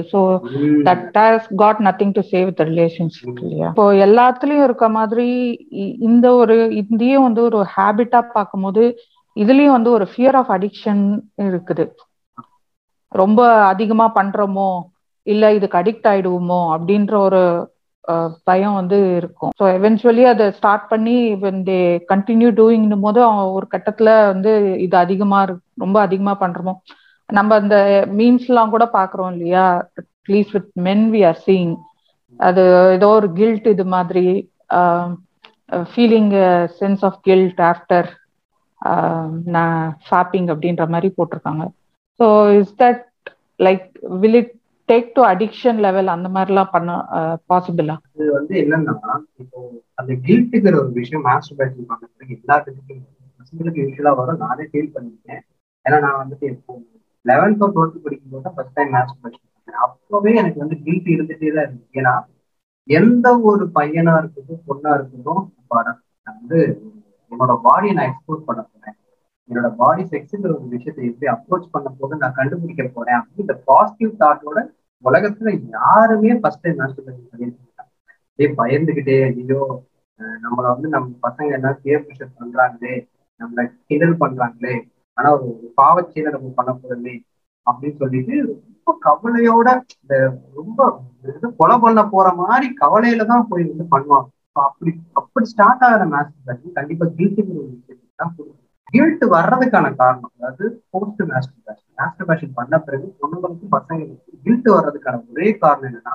ம், that has got nothing to save the relationship இல்லையா? இப்போ எல்லாத்துலயும் இருக்க மாதிரி இந்த ஒரு இதையும் வந்து ஒரு ஹேபிட்டா பார்க்கும்போது இதுலயும் வந்து ஒரு ஃபியர் ஆஃப் அடிக்ஷன் இருக்குது. ரொம்ப அதிகமா பண்றோமோ இல்ல இதுக்கு அடிக்ட் ஆயிடுவோமோ அப்படின்ற ஒரு பயம் வந்து இருக்கும். ஸோ எவென்ச்சுவலி அதை ஸ்டார்ட் பண்ணி தே கண்டினியூ டூயிங்னும் போது ஒரு கட்டத்துல வந்து இது அதிகமா இருக்கு ரொம்ப அதிகமா பண்றோமோ. நம்ம அந்த மீம்ஸ் எல்லாம் கூட பாக்குறோம் இல்லையா? At least with men we are seeing அது ஏதோ ஒரு கில்ட் இது மாதிரி feeling sense of guilt after நான் ஷாப்பிங் அப்படின்ற மாதிரி போட்டிருக்காங்க. So is that like will it take to addiction level அந்த மாதிரிலாம் பண்ண பாசிபிளா இது வந்து என்னன்னா இப்போ அந்த கில்ட்டுங்கிற ஒரு விஷயம் மாஸ்டர்பேஷன் பண்றதுக்கு எல்லா பசங்களுக்கு யூஸ்வலாக வரும். நானே ஃபீல் பண்ணிருக்கேன். ஏன்னா நான் வந்துட்டு இப்போ லெவன்த் டுவெல்த் படிக்கும் போது ஃபர்ஸ்ட் டைம் மாஸ்டர்பேஷன் பண்ணேன். அப்போவே எனக்கு வந்து கில்ட் இருந்துகிட்டே தான் இருந்துச்சு. ஏன்னா எந்த ஒரு பையனா இருக்கட்டும் பொண்ணா இருக்கட்டும் நான் வந்து என்னோட பாடியை நான் எக்ஸ்போர்ட் பண்ண போறேன். என்னோட பாடி செக்ஸுங்கிற ஒரு விஷயத்தை எப்படி அப்ரோச் பண்ண போது நான் கண்டுபிடிக்க போறேன் அப்படின்ற பாசிட்டிவ் தாட்டோட உலகத்துல யாருமே ஃபர்ஸ்ட் டைம் மாஸ்டர்பேஷன் பண்ணியிருக்க அப்படியே பயந்துகிட்டே ஐயோ நம்மள வந்து நம்ம பசங்க என்ன பியர் ப்ரெஷர் பண்றாங்களே நம்மள கிண்டல் பண்றாங்களே ஆனா ஒரு பாவச்செயலை நம்ம பண்ண போறோமே அப்படின்னு சொல்லிட்டு ரொம்ப கவலையோட இந்த ரொம்ப கொலை பண்ண போற மாதிரி கவலையில தான் போய் வந்து பண்ணுவாங்க. அப்படி அப்படி ஸ்டார்ட் ஆகிற மாஸ்டர் கண்டிப்பா கில்ட்டுங்கிற ஒரு விஷயத்துக்கு தான் கொடுக்கும். கில்ட் வர்றதுக்கான காரணம் அதாவது போஸ்ட் மேஸ்டர்பேஷன் மேஸ்டர்பேஷன் மாஸ்டர் பண்ண பிறகு பொண்ணுங்களுக்கும் பசங்களுக்கும் கில்ட் வர்றதுக்கான ஒரே காரணம் என்னன்னா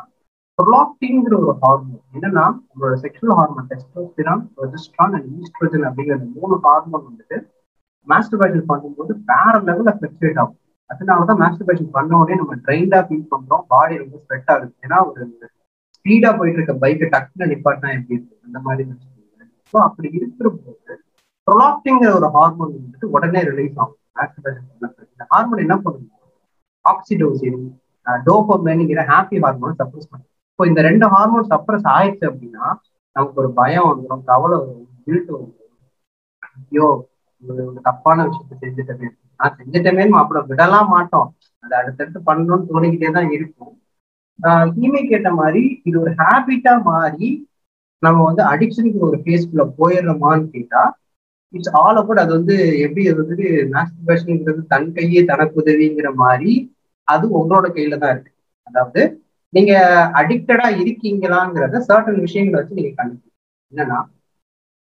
ப்ரொலாக்டின்ங்கிற ஒரு ஹார்மோன் என்னன்னா நம்மளோட sexual hormone testosterone progesterone and oestrogen அப்படிங்கிற மூணு ஹார்மோன் வந்துட்டு மாஸ்டர்பேஷன் பண்ணும்போது வேற லெவலில் ஃபிளக்சுவேட் ஆகும். அதனால தான் மாஸ்டர்பேஷன் பண்ண உடனே நம்ம ட்ரைண்டாக ஃபீல் பண்ணுறோம் பாடி ரொம்ப ஸ்வெட் ஆகுது ஏன்னா ஒரு ஸ்பீடாக போயிட்டு இருக்க பைக்கை டக்குன்னு நிப்பாட்டினா எப்படி இருக்கு? அந்த மாதிரி ஸோ அப்படி இருக்கிற போது ப்ரொலாக்டிங்கிற ஒரு ஹார்மோன் வந்துட்டு உடனே ரிலீஸ் ஆகும். இந்த ஹார்மோன் என்ன பண்ணும் ஆக்சிடோசின் டோபோமேனுங்கிற ஹாப்பி ஹார்மோன் சப்ரஸ் பண்ணும் இப்போ இந்த ரெண்டு ஹார்மோன் சப்ரஸ் ஆயிடுச்சு அப்படின்னா நமக்கு ஒரு பயம் வந்துடும் கவலை வரும் கில்ட் வந்துடும் ஐயோ ஒரு தப்பான விஷயத்த செஞ்சுட்டமே. நான் செஞ்சுட்டமே அப்புறம் விடலாம் மாட்டோம். அதை அடுத்தடுத்து பண்ணணும்னு தோணிக்கிட்டே தான் இருக்கும். ஆஹ் கேட்ட மாதிரி இது ஒரு ஹேபிட்டா மாறி நம்ம வந்து அடிக்ஷனுக்கு ஒரு ஃபேஸ்குள்ள போயிடுறோமான்னு கேட்டா இட்ஸ் ஆல் அபவுட் அது வந்து எப்படி அது வந்து மாஸ்டர்பேஷன்ங்கிறது தன் கையே தனக்கு உதவிங்கிற மாதிரி அது உங்களோட கையில தான் இருக்கு. அதாவது நீங்க அடிக்டடா இருக்கீங்களாங்கிறத சர்டன் விஷயங்களை வச்சு நீங்க கண்டுபிடிக்கணும் என்னன்னா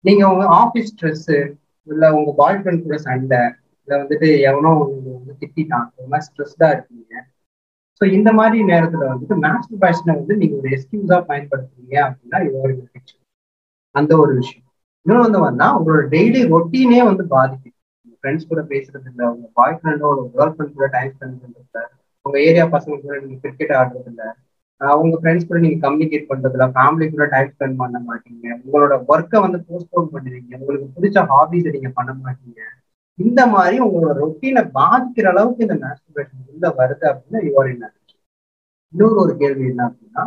நீங்க உங்க ஆஃபீஸ் ஸ்ட்ரெஸ் இல்ல உங்க பாய் ஃப்ரெண்ட் கூட சண்டை இல்ல வந்துட்டு எவனோ வந்து திட்டான் ஒரு மாதிரி ஸ்ட்ரெஸ்டா இருக்கீங்க. ஸோ இந்த மாதிரி நேரத்துல வந்துட்டு மாஸ்டர் பேஷனை வந்து நீங்க ஒரு எக்ஸ்கியூஸா பயன்படுத்துறீங்க அப்படின்னா இது ஒரு அந்த ஒரு விஷயம். இன்னொன்று வந்து வந்தா உங்களோட டெய்லி ரொட்டீனே வந்து பாதிக்கும். ஃப்ரெண்ட்ஸ் கூட பேசுறது இல்லை உங்க பாய் ஃப்ரெண்டோ ஒரு கேர்ள் ஃப்ரெண்ட் கூட டைம் ஸ்பெண்ட் பண்றது இல்லை உங்க ஏரியா பசங்க கூட நீங்க கிரிக்கெட் ஆடுறது இல்லை உங்க ஃப்ரெண்ட்ஸ் கூட நீங்க கம்யூனிகேட் பண்றது இல்லை ஃபேமிலி கூட டைம் ஸ்பெண்ட் பண்ண மாட்டீங்க. உங்களோட ஒர்க்கை வந்து போஸ்ட்போன் பண்ணுவீங்க. உங்களுக்கு பிடிச்ச ஹாபிஸை நீங்க பண்ண மாட்டீங்க. இந்த மாதிரி உங்களோட ரொட்டீனை பாதிக்கிற அளவுக்கு இந்த மாஸ்டர்பேஷன் உள்ள வருது அப்படின்னா யுவர் என்ன இன்னொரு ஒரு கேள்வி என்ன அப்படின்னா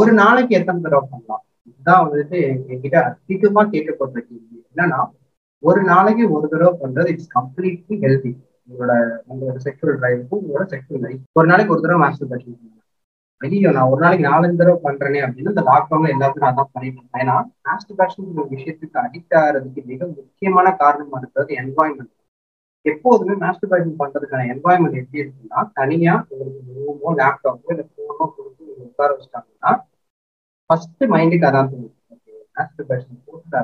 ஒரு நாளைக்கு எத்தனை தடவை பண்ணலாம்? இதுதான் வந்துட்டு என்கிட்ட அதிகமா கேட்கப்படுற கேள்வி என்னன்னா ஒரு நாளைக்கு ஒரு தடவை பண்றது இட்ஸ் கம்ப்ளீட்லி ஹெல்தி உங்களோட உங்களோட செக்ஷுவல் டிரைவுக்கும் உங்களோட செக்ஷுவல் லைஃப் ஒரு நாளைக்கு ஒரு தடவை மாஸ்டர்பேஷன் பண்ணலாம் ஐயோ நான் ஒரு நாளைக்கு நாலஞ்சு தடவை பண்றேனே அப்படின்னு இந்த லாக்டவுன்ல எல்லாத்தையும் நான் தான் பண்ணிட்டு இருக்கேன் ஏன்னா மாஸ்டர்பேஷன் ஒரு விஷயத்துக்கு அடிக்ட் ஆகிறதுக்கு மிக முக்கியமான காரணமா இருக்கிறது என்வாய்மெண்ட் எப்போதுமே மாஸ்டர்பேஷன் பண்றதுக்கான என்வாய்மெண்ட் எப்படி இருக்குன்னா தனியா உங்களுக்கு ரூமோ லேப்டாப்போ இல்லை ஃபோனோ கொடுத்து உட்கார வச்சிட்டாங்கன்னா ஃபர்ஸ்ட் மைண்டுக்கு அதான் தோணுது. மாஸ்டர்பேஷன் போட்டு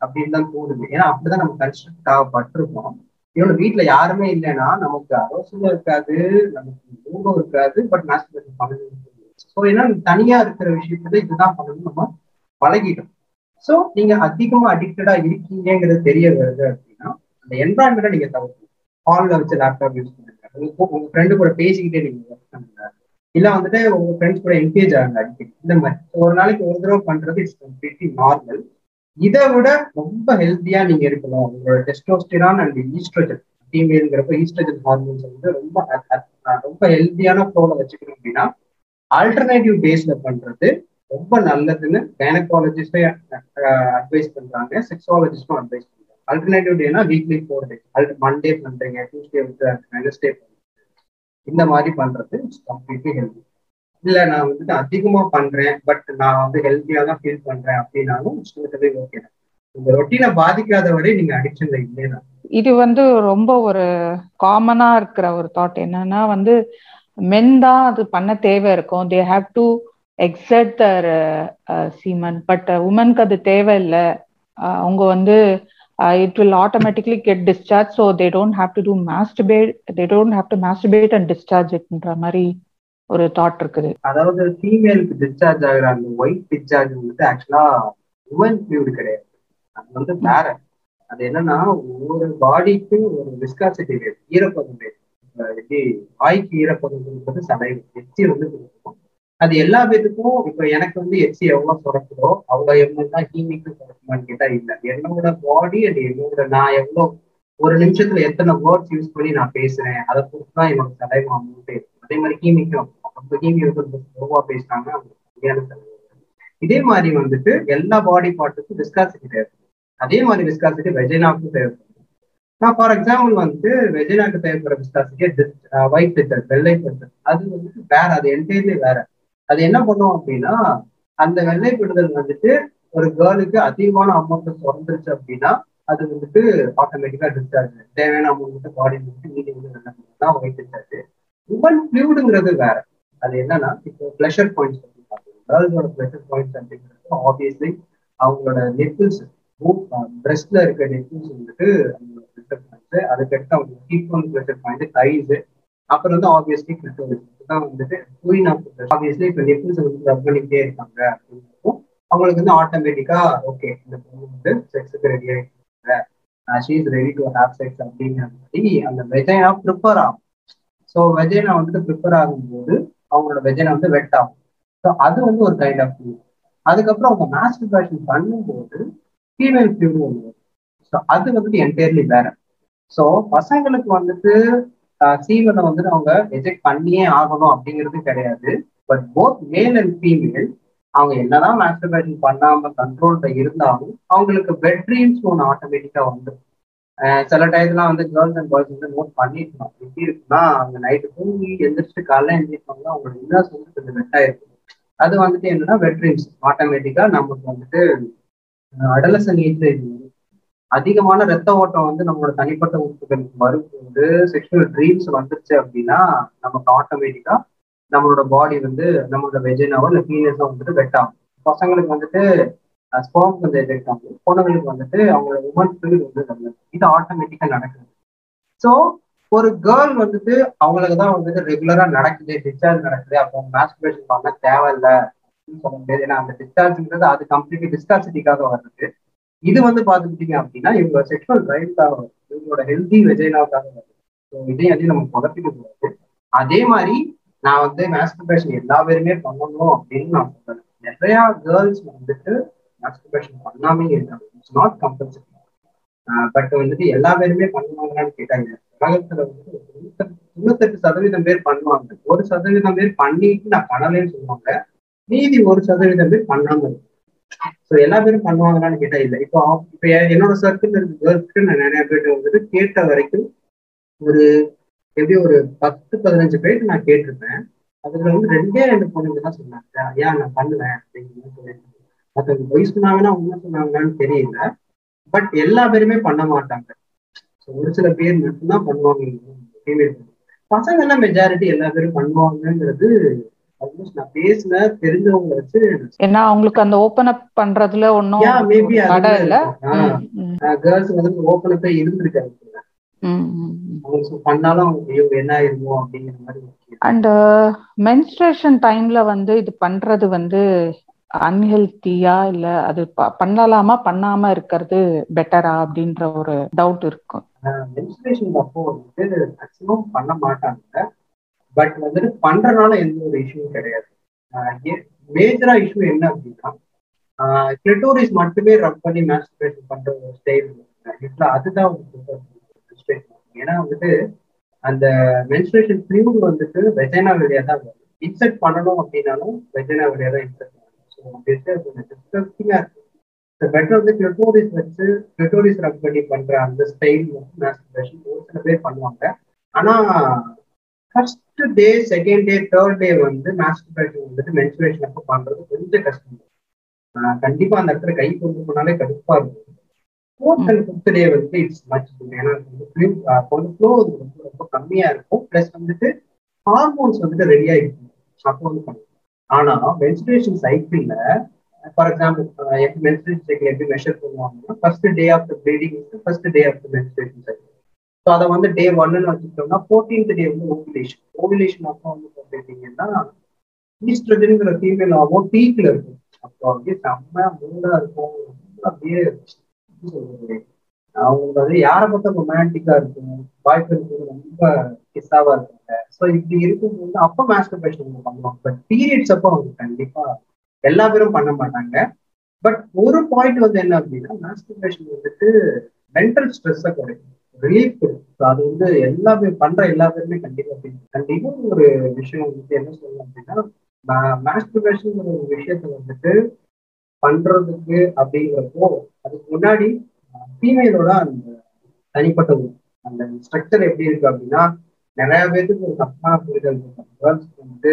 அப்படின்னு தான் தோணுது. ஏன்னா அப்படிதான் நம்ம கன்ஸ்ட்ரக்ட் ஆகப்பட்டிருக்கோம் இவனோட வீட்டுல யாருமே இல்லைன்னா நமக்கு அவசியம் இருக்காது நமக்கு மூடும் இருக்காது பட் மாஸ்டர்பேஷன் பண்ணணும் ஸோ ஏன்னா தனியா இருக்கிற விஷயத்துல இதுதான் பண்ணணும் நம்ம பழகிட்டோம். ஸோ நீங்க அதிகமா அடிக்டடா இருக்கீங்கிறது தெரிய வருது அப்படின்னா அந்த என்வரான்மெண்ட்டை நீங்க தவிர்க்கணும். ஹாலில் வச்சு லேப்டாப் யூஸ் பண்ணுங்க. உங்க ஃப்ரெண்டு கூட பேசிக்கிட்டே நீங்க ஒர்க் பண்ணுங்க. இல்ல வந்துட்டு உங்க ஃப்ரெண்ட்ஸ் கூட என்கேஜ் ஆகுங்க அடிக்கடி. இந்த மாதிரி. ஒரு நாளைக்கு ஒரு தடவை பண்றது இட்ஸ் கம்ப்ளீட்லி நார்மல் இதை விட ரொம்ப ஹெல்த்தியா நீங்க இருக்கணும் உங்களோட டெஸ்டோஸ்டிரான் அண்ட் ஈஸ்ட்ரோஜன் ஃபீமேலுங்கிறப்ப ஈஸ்ட்ரோஜன் ஹார்மோன்ஸ் வந்து ரொம்ப ரொம்ப ஹெல்த்தியான ஃப்ளோல வச்சுக்கணும் அப்படின்னா ஆல்டர்னேட்டிவ் பேஸ்ல பண்றது ரொம்ப நல்லதுன்னு கைனகாலஜிஸ்டே அட்வைஸ் பண்றாங்க. செக்ஸாலஜிஸ்டும் அட்வைஸ் பண்றாங்க. ஆல்டர்னேட்டிவ் டேனா வீக்லி ஃபோர் டேஸ் மண்டே பண்றீங்க டியூஸ்டே வந்து வெனஸ்டே இந்த மாதிரி பண்றது கம்ப்ளீட்லி ஹெல்தி இல்ல நான் வந்துட்டு அதிகமா பண்றேன் பட் நான் வந்து ஹெல்த்தியா தான் ஃபீல் பண்றேன் அப்படின்னாலும் ஓகே இந்த ரொட்டீனை பாதிக்காத வரை நீங்க அடிக்ஷன்ல இல்லையா இது வந்து ரொம்ப ஒரு காமனா இருக்கிற ஒரு தாட் என்னன்னா வந்து மென் தான் அது பண்ண தேவை இருக்கும். They have to exit their semen but உமனுக்கு அது தேவையில்லை. அவங்க வந்து it will automatically get discharge so they don't have to do masturbate they don't have to masturbate and discharge இட்ன்ற மாதிரி ஒரு தாட் இருக்குது. அதாவது ஃபீமேலுக்கு டிஸ்சார்ஜ் ஆகிற அந்த ஒயிட் டிஸ்சார்ஜ் வந்துட்டு ஆக்சுவலா உமன் ஃபியூடு கிடையாது. அது வந்து வேற. அது என்னன்னா ஒவ்வொரு பாடிக்கு ஒரு விஸ்காசிட்டி ரேட் ஈரப்பதம் ரேட் எப்படி வாய்க்கு ஈரப்பதம் கொடுப்பது எச்சி வந்து கொடுக்கணும் அது எல்லா பேருக்கும் இப்ப எனக்கு வந்து எச்சி எவ்வளவு சுரக்குதோ அவ்வளவு எம்எல் தான் ஹீமிக்கு சுரக்குமான்னு கேட்டா இல்ல. என்னோட பாடி அண்ட் என்னோட நான் எவ்வளவு ஒரு நிமிஷத்துல எத்தனை வேர்ட்ஸ் யூஸ் பண்ணி நான் பேசுறேன் அதை பொறுத்து தான் என்னோட தலைமை அமௌண்ட் இருக்கு. அதே மாதிரி ஹீமிக்கும். அப்ப ஹீமி வந்து ஸ்லோவா பேசினாங்க சரியான இதே மாதிரி வந்துட்டு எல்லா பாடி பார்ட்டுக்கும் விஸ்காசிட்டி தேவைப்படும். அதே மாதிரி விஸ்காசிட்டி வெஜைனாவுக்கும் தேவைப்படும். நான் ஃபார் எக்ஸாம்பிள் வந்து வெஜைனாக்கு தேவைப்படுற விஸ்காசிட்டி ஒயிட் பிட்டர் வெள்ளை திட்டர் அது வந்துட்டு வேற அது என்டையர்லி வேற. அது என்ன பண்ணும் அப்படின்னா அந்த வெள்ளை பிடுதல் வந்துட்டு ஒரு கேர்ளுக்கு அதிகமான அமௌண்ட் சுரந்துருச்சு அப்படின்னா அது வந்துட்டு ஆட்டோமேட்டிக்கா டிஸ்சார்ஜ் தேவையான அமௌண்ட் பாடி வந்துட்டு மீதி வந்து வெள்ளை தான் ஒயிட் டிஸ்சார்ஜ் உமன் ஃபிளூடுங்கிறது வேற. அது என்னன்னா இப்போ ப்ளஷர் பாயிண்ட்ஸ் கேர்ள்ஸோட ப்ளஷர் பாயிண்ட்ஸ் அப்படிங்கிறது ஆப்வியஸ்லி அவங்களோட நெப்பிள்ஸ் பிரெஸ்ட்ல இருக்க நெப்பிள்ஸ் வந்துட்டு அவங்களோட ப்ளஷர் பாயிண்ட்ஸ் அதுக்கடுத்து அவங்க ஹீப் ப்ளஷர் பாயிண்ட் தைஸு அப்புறம் வந்து ஆப்வியஸ்லி கிளிட்டோரிஸ் தான் வந்துட்டு குயின் ஆஃப் ஆப்வியஸ்லி இப்போ நெப்பிள்ஸ் வந்து ரப் பண்ணிக்கிட்டே இருக்காங்க அப்படின்றப்போ அவங்களுக்கு வந்து ஆட்டோமேட்டிக்கா ஓகே இந்த பொண்ணு வந்து செக்ஸுக்கு ரெடி ஆகிட்டாங்க she is ready to have sex அப்படிங்கிற மாதிரி அந்த வெஜைனா ப்ரிப்பேர் ஆகும். ஸோ வெஜைனா வந்துட்டு ப்ரிப்பேர் ஆகும்போது அவங்களோட வெஜைனா வந்து வெட் ஆகும். ஸோ அது வந்து ஒரு கைண்ட் ஆஃப் ஃபியூ அதுக்கப்புறம் அவங்க மாஸ்டர்பேஷன் பண்ணும்போது ஃபீமேல் ஃபியூ ஒன்று ஸோ அது வந்துட்டு என்டையர்லி வேற. ஸோ பசங்களுக்கு வந்துட்டு சீவனை வந்துட்டு அவங்க எஜெக்ட் பண்ணியே ஆகணும் அப்படிங்கிறது கிடையாது. But both male and female அவங்க என்னதான் மாஸ்டர்பேஷன் பண்ணாம கண்ட்ரோல்ல இருந்தாலும் அவங்களுக்கு பெட் ட்ரீம்ஸ் ஒன்று ஆட்டோமேட்டிக்கா வந்து சில டயத்துலாம் வந்து கேர்ள்ஸ் அண்ட் பாய்ஸ் வந்து நோட் பண்ணிருக்கணும். எப்படி இருக்குன்னா அவங்க நைட்டு தூங்கி எந்திரிச்சு காலைல எழுந்திரிப்பாங்க அவங்களோட இன்னர்ஸ் வந்து கொஞ்சம் வெட்டாயிருக்கும் அது வந்துட்டு என்னன்னா வெட் ட்ரீம்ஸ் ஆட்டோமேட்டிக்கா நமக்கு வந்துட்டு அடலசன் ஏஜ்ல அதிகமான ரத்த ஓட்டம் வந்து நம்மளோட தனிப்பட்ட உறுப்புகளுக்கு வரும்போது செக்ஷுவல் ட்ரீம்ஸ் வந்துருச்சு அப்படின்னா நமக்கு ஆட்டோமேட்டிக்கா நம்மளோட பாடி வந்து நம்மளோட வெஜினாவோ இல்லை ஃபீனஸோ வந்துட்டு வெட் ஆகும். பசங்களுக்கு வந்துட்டு ஸ்போம் வந்து எஃபெக்ட் ஆகும். பொண்ணுங்களுக்கு வந்துட்டு அவங்களோட உமன் ஃபீல் வந்து நல்லது இது ஆட்டோமேட்டிக்கா நடக்குது. ஸோ ஒரு கேர்ள் வந்துட்டு அவங்களுக்கு தான் வந்துட்டு ரெகுலரா நடக்குது டிஸ்சார்ஜ் நடக்குது. அப்போ மாஸ்டர்பேஷன் பண்ண தேவையில்லை அப்படின்னு சொல்ல முடியாது. ஏன்னா அந்த டிஸ்சார்ஜ்ங்கிறது அது கம்ப்ளீட்லி டிஸ்காசிட்டிக்காக வருது இது வந்து பாத்துக்கிட்டீங்க அப்படின்னா இவங்க செக்ஷுவல் ட்ரைவ்க்காக வருது இவங்களோட ஹெல்தி வெஜைனாவுக்காக வருது ஸோ இதையும் அதையும் நம்ம குழப்பிக்க கூடாது. அதே மாதிரி நான் வந்து மேஸ்டர்பேஷன் எல்லா பேருமே பண்ணணும் அப்படின்னு நான் சொல்றேன். நிறைய கேர்ள்ஸ் வந்துட்டு மேஸ்டர்பேஷன் பண்ணாமே இருக்காங்க. இட்ஸ் நாட் கம்பல்சரி பட் வந்துட்டு எல்லா பேருமே பண்ணுவாங்களான்னு கேட்டாங்க உலகத்துல வந்து தொண்ணூத்தெட்டு சதவீதம் பேர் பண்ணுவாங்க. ஒரு சதவீதம் பேர் பண்ணிட்டு நான் பண்ணலன்னு சொல்லுவாங்க. மீதி ஒரு சதவீதம் பேர் பண்ணாம இருக்கு ஸோ எல்லா பேரும் பண்ணுவாங்களான்னு கேட்டா இல்லை. இப்போ இப்போ என்னோட சர்க்கிள் இருக்க நான் நிறைய பேர்ட்ட வந்துட்டு கேட்ட வரைக்கும் ஒரு எப்படி ஒரு பத்து பதினஞ்சு பேருக்கு நான் கேட்டிருப்பேன். அதுல வந்து ரெண்டே ரெண்டு பொண்ணுங்க தான் சொன்னாங்க. ஏன் நான் பண்ணுவேன் அப்படின்னு சொல்லிட்டு. மற்றவங்க பொய் சொன்னாங்கன்னா உண்மை சொன்னாங்களான்னு தெரியல. பட் எல்லா பேருமே பண்ண மாட்டாங்க. ஒரு சில பேர் மட்டும்தான் பண்ணுவாங்க. பசங்க எல்லாம் மெஜாரிட்டி எல்லா பேரும் பண்ணுவாங்கங்கிறது ஏன்னா அவங்களுக்கு அந்த ஓபன் அப் பண்றதுல ஒன்னும் மேபி தடை இல்ல. கேர்ள்ஸ் வந்து அப்பே அண்ட் மென்ஸ்ட்ரேஷன் டைம்ல வந்து இது பண்றது வந்து அன்ஹெல்த்தியா இல்ல அது பண்ணலாமா பண்ணாம இருக்கிறது பெட்டரா அப்படின்ற ஒரு டவுட் இருக்கும். மென்ஸ்ட்ரேஷன் அப்போ மேக்சிமம் பண்ண மாட்டாங்க. பட் வந்துட்டு பண்றதுனால எந்த ஒரு இஷ்யூ கிடையாது. மேஜரா இஷ்யூ என்ன அப்படின்னா கிளிட்டோரிஸ் மட்டுமே ரப் பண்ணி மேஸ்ட்ரேஷன் பண்ற ஒரு ஸ்டைல் அதுதான் ஏன்னா வந்துட்டு அந்த மென்ஸ்ட்ரேஷன் ஃபியூட் வந்துட்டு வெஜைனா வழியா தான் வரும். இன்செர்ட் பண்ணணும் அப்படின்னாலும் வெஜைனா வழியா தான் இன்செர்ட் பண்ணணும். டிஸ்கஸ்டிங்கா இருக்கு. பெட்டர் வந்து கிளிட்டோரிஸ் வச்சு கிளிட்டோரிஸ் ரப் பண்ணி பண்ற அந்த ஸ்டைல் வந்து ஒரு சில பேர் பண்ணுவாங்க. ஆனா first first day second day third day வந்து மாஸ்டர்பேஷன் வந்துட்டு மென்சுரேஷன் அப்போ பண்றது கொஞ்சம் கஷ்டம். கண்டிப்பா அந்த இடத்துல கை கொண்டு போனாலே கடுப்பா இருக்கும். ஃபோர்த் அண்ட் ஃபிஃப்த் டே வந்து இட்ஸ் மச் ஏன்னா கொஞ்சம் ஃப்ளோ ரொம்ப ரொம்ப கம்மியா இருக்கும். ப்ளஸ் வந்துட்டு ஹார்மோன்ஸ் வந்துட்டு ரெடியா இருக்கும் அப்போ வந்து பண்ணும் ஆனா மென்சுரேஷன் சைக்கிள்ல ஃபார் எக்ஸாம்பிள் எப்படி மென்சுரேஷன் சைக்கிள் எப்படி மெஷர் பண்ணுவாங்கன்னா first day of the bleeding first day of the menstruation cycle so அதை வந்து டே ஒன்னு வச்சுக்கிட்டோம்னா ஃபோர்டீன்த் டே வந்து ஓவிலேஷன் ஓவிலேஷன் அப்போ வந்து பார்த்துக்கிட்டீங்கன்னா ஈஸ்ட்ரஜனுங்கிற ஃபீமேல் ஆகும் பீக்ல இருக்கும். அப்போ அப்படியே செம்ம மூடா இருக்கும். ரொம்ப அப்படியே அவங்களுக்கு வந்து யாரை பார்த்தா ரொமான்டிக்கா இருக்கும். பாய் ஃப்ரெண்ட் ரொம்ப கிஸ்ஸாவா இருக்காங்க ஸோ இப்படி இருக்கும்போது அப்போ மாஸ்டர்பேஷன் பண்ணுவாங்க. பட் பீரியட்ஸ் அப்போ அவங்க கண்டிப்பா எல்லா பேரும் பண்ண மாட்டாங்க. பட் ஒரு பாயிண்ட் வந்து என்ன அப்படின்னா மாஸ்டர்பேஷன் வந்துட்டு மென்டல் ஸ்ட்ரெஸ்ஸை குறைக்கும். ரிலீஃப் கொடுக்கும் ஸோ அது வந்து எல்லா பேர் பண்ற எல்லா பேருமே கண்டிப்பா கண்டிப்பா ஒரு விஷயம் வந்துட்டு என்ன சொல்லணும் அப்படின்னா மாஸ்டர்பேஷன் ஒரு விஷயத்த வந்துட்டு பண்றதுக்கு அப்படிங்கிறப்போ அதுக்கு முன்னாடி ஃபீமேலோட அந்த தனிப்பட்ட அந்த ஸ்ட்ரக்சர் எப்படி இருக்கு அப்படின்னா நிறைய பேருக்கு ஒரு தப்பான புரிதல் இருக்கும் கேர்ள்ஸ்க்கு வந்துட்டு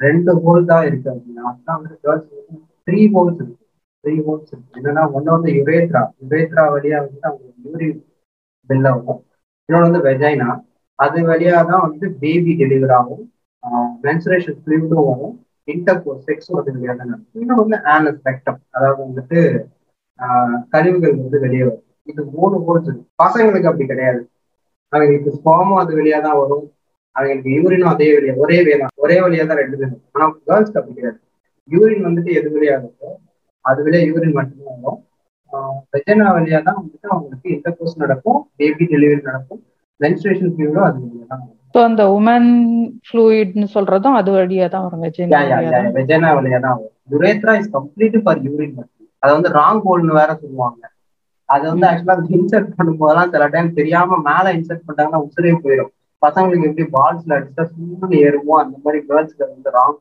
ரெண்டு ஹோல் தான் இருக்கு அப்படின்னா அதுதான் வந்து கேர்ள்ஸ் வந்து த்ரீ ஹோல்ஸ் இருக்கு. த்ரீ ஹோல்ஸ் இருக்கு. என்னன்னா ஒன்னு வந்து யுரேத்ரா யுரேத்ரா வழியா வந்து அவங்க யூரின் பில் ஆகும் இன்னொன்று வந்து வெஜைனா அது வழியா தான் வந்து பேபி டெலிவர் ஆகும். மென்சுரேஷன் ஃப்ளூடும் வரும். இன்டர் செக்ஸ் வந்து வெளியே தான் நடக்கும். இன்னும் வந்து ஆனஸ் ரெக்டம் அதாவது வந்துட்டு கழிவுகள் வந்து வெளியே வரும். இது மூணு ஹோல்ஸ் பசங்களுக்கு அப்படி கிடையாது. அவங்களுக்கு ஸ்பாமும் அது வழியாக தான் வரும். அவங்களுக்கு யூரினும் அதே வழியா ஒரே வேலை. ஒரே வழியா தான் ரெண்டு பேரும் ஆனால் கேர்ள்ஸ்க்கு அப்படி கிடையாது. யூரின் வந்துட்டு எது வழியாக இருக்கும் அது வழியா யூரின் மட்டும்தான் வரும். வெஜனா வழியா தான் வந்துட்டு அவங்களுக்கு இன்டர் கோர்ஸ் நடக்கும் பேபி டெலிவரி நடக்கும். மென்ஸ்ட்ரேஷன் பீரியடும் அது வழியா தான் ஸோ அந்த உமன் ஃப்ளூயிட்னு சொல்றதும் அது வழியா தான் வரும் வெஜினா வெஜனா வழியா தான்? வரும். Urethra is complete for urine அதை வந்து ராங் ஹோல்னு வேற சொல்லுவாங்க. அது வந்து ஆக்சுவலா இன்சர்ட் பண்ணும்போதெல்லாம் சில டைம் தெரியாம மேல இன்சர்ட் பண்ணிட்டாங்கன்னா உசுரே போயிடும். பசங்களுக்கு எப்படி பால்ஸ்ல அடிச்சா சும்மா ஏறுமோ அந்த மாதிரி கேர்ள்ஸ்ல வந்து ராங்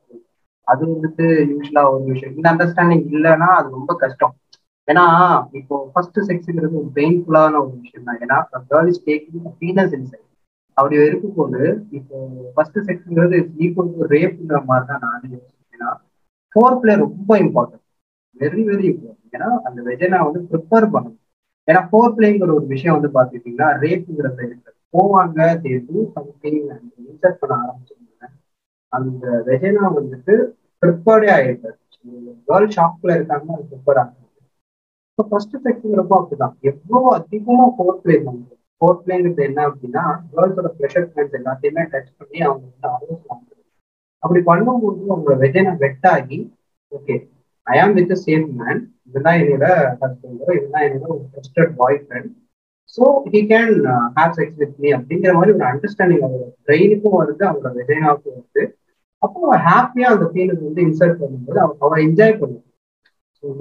அது வந்துட்டு யூஸ்வலா ஒரு விஷயம். இந்த அண்டர்ஸ்டாண்டிங் இல்லைன்னா அது ரொம்ப கஷ்டம். ஏன்னா இப்போ ஃபர்ஸ்ட் செக்ஸுங்கிறது ஒரு பெயின்ஃபுல்லான ஒரு விஷயம் தான். ஏன்னா girl is taking penis inside அப்படி இருக்கும்போது இப்போ ஃபர்ஸ்ட் செக்ஸுங்கிறது ஈக்குவல் டு ரேப்ங்கிற மாதிரி தான் நான் யோசிச்சேன்னா ஃபோர் பிளே ரொம்ப இம்பார்ட்டன்ட் வெரி வெரி இம்பார்ட்டன்ட் ஏன்னா அந்த வெஜனா வந்து ப்ரிப்பேர் பண்ணணும். ஏன்னா ஃபோர் பிளேங்கிற ஒரு விஷயம் வந்து பார்த்துக்கிட்டிங்கன்னா ரேப்புங்கிறத இருக்கு போவாங்க தேர்ந்து சம்திங் இன்சர்ட் பண்ண ஆரம்பிச்சிருந்தாங்க. அந்த வெஜனா வந்துட்டு ப்ரிப்பேர்டே ஆயிருக்காரு கேர்ள் ஷாப்ல இருக்காங்க அது ப்ரிப்பேர் ஆகும் இப்போ ஃபர்ஸ்ட் செக்ஸுங்கிறப்போ அப்படிதான். எவ்வளோ அதிகமாக ஃபோர் பிளே பண்ணுறது ஃபோர் பிளேங்கிறது என்ன அப்படின்னா கேர்ள்ஸோட ப்ரெஷர் பாயிண்ட்ஸ் எல்லாத்தையுமே டச் பண்ணி அவங்க வந்து ஆலோசனை அப்படி பண்ணும்போது அவங்களோட வெஜனா வெட் ஆகி ஓகே ஐ ஆம் வித் சேம் மேன் இதுதான் என்னோட ஹஸ்பண்டோ இதுதான் என்னோட ஒரு trusted boyfriend so he can have sex with me அப்படிங்கிற மாதிரி ஒரு அண்டர்ஸ்டாண்டிங் அவரோட பிரெயினுக்கும் வருது அவரோட வெஜைனாவுக்கும் வருது. அப்போ அவன் ஹாப்பியாக அந்த ஃபீலுக்கு வந்து இன்சர்ட் பண்ணும்போது அவ அவரை என்ஜாய் பண்ணுவோம்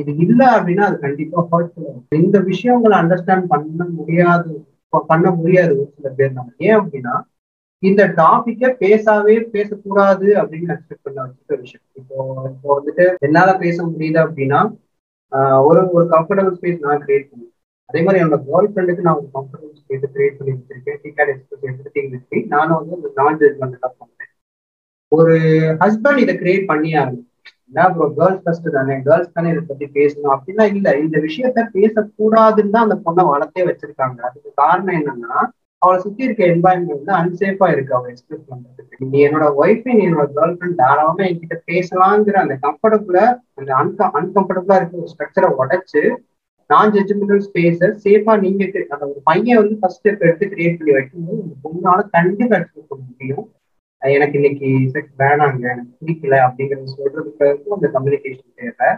இது இல்லை அப்படின்னா அது கண்டிப்பா ஹர்ட்ஃபுல் இந்த விஷயங்களை அண்டர்ஸ்டாண்ட் பண்ண முடியாது பண்ண முடியாது ஒரு சில பேர் நம்ம. ஏன் அப்படின்னா இந்த டாபிக்கை பேசாவே பேசக்கூடாது அப்படின்னு எக்ஸ்பெக்ட் பண்ண வச்சுக்க விஷயம். இப்போ இப்போ வந்துட்டு என்னால பேச முடியுது அப்படின்னா ஒரு ஒரு கம்ஃபர்டபுள் ஸ்பேஸ் நான் கிரியேட் பண்ணுவேன் அதே மாதிரி என்னோட கேர்ள் ஃப்ரெண்டுக்கு நான் ஒரு கம்ஃபர்டபுள் ஸ்பேஸ் கிரியேட் பண்ணி வச்சிருக்கேன். She can express everything நானும் வந்து நான் ஜட்மெண்ட் பண்ணுறேன் ஒரு ஹஸ்பண்ட் இதை கிரியேட் பண்ணியே ஆகணும் ப்ரோ கேர்ள்ஸ் ஃபர்ஸ்ட் தானே? கேர்ள்ஸ் தானே இதை பத்தி பேசணும். அப்படின்னா இல்ல இந்த விஷயத்த பேசக்கூடாதுன்னு தான் அந்த பொண்ணை வளர்த்தே வச்சிருக்காங்க. அதுக்கு காரணம் என்னன்னா அவளை சுத்தி இருக்க என்வாயன்மெண்ட் வந்து அன்சேஃபா இருக்கு. அவள் எக்ஸ்பிரஸ் பண்றதுக்கு. நீ என்னோட ஒய்ஃப் நீ என்னோட கேர்ள் ஃப்ரெண்ட் தாராளமா என்கிட்ட பேசலாங்கிற அந்த கம்ஃபர்டபுளா அந்த அன்க அன்கம்ஃபர்டபுளா இருக்க ஒரு ஸ்ட்ரக்சரை உடைச்சு நான் ஜட்ஜ்மெண்டல் ஸ்பேஸ சேஃபா நீங்க அந்த ஒரு பையன் வந்து ஃபர்ஸ்ட் ஸ்டெப் எடுத்து கிரியேட் பண்ணி வைக்கும்போது இந்த பொண்ணால கண்டிப்பா எடுத்துக்க முடியும். எனக்கு இன்னைக்கு செக்ஸ் வேணாங்க எனக்கு பிடிக்கல அப்படிங்கறது சொல்றதுக்கு அந்த கம்யூனிகேஷன் தேவை.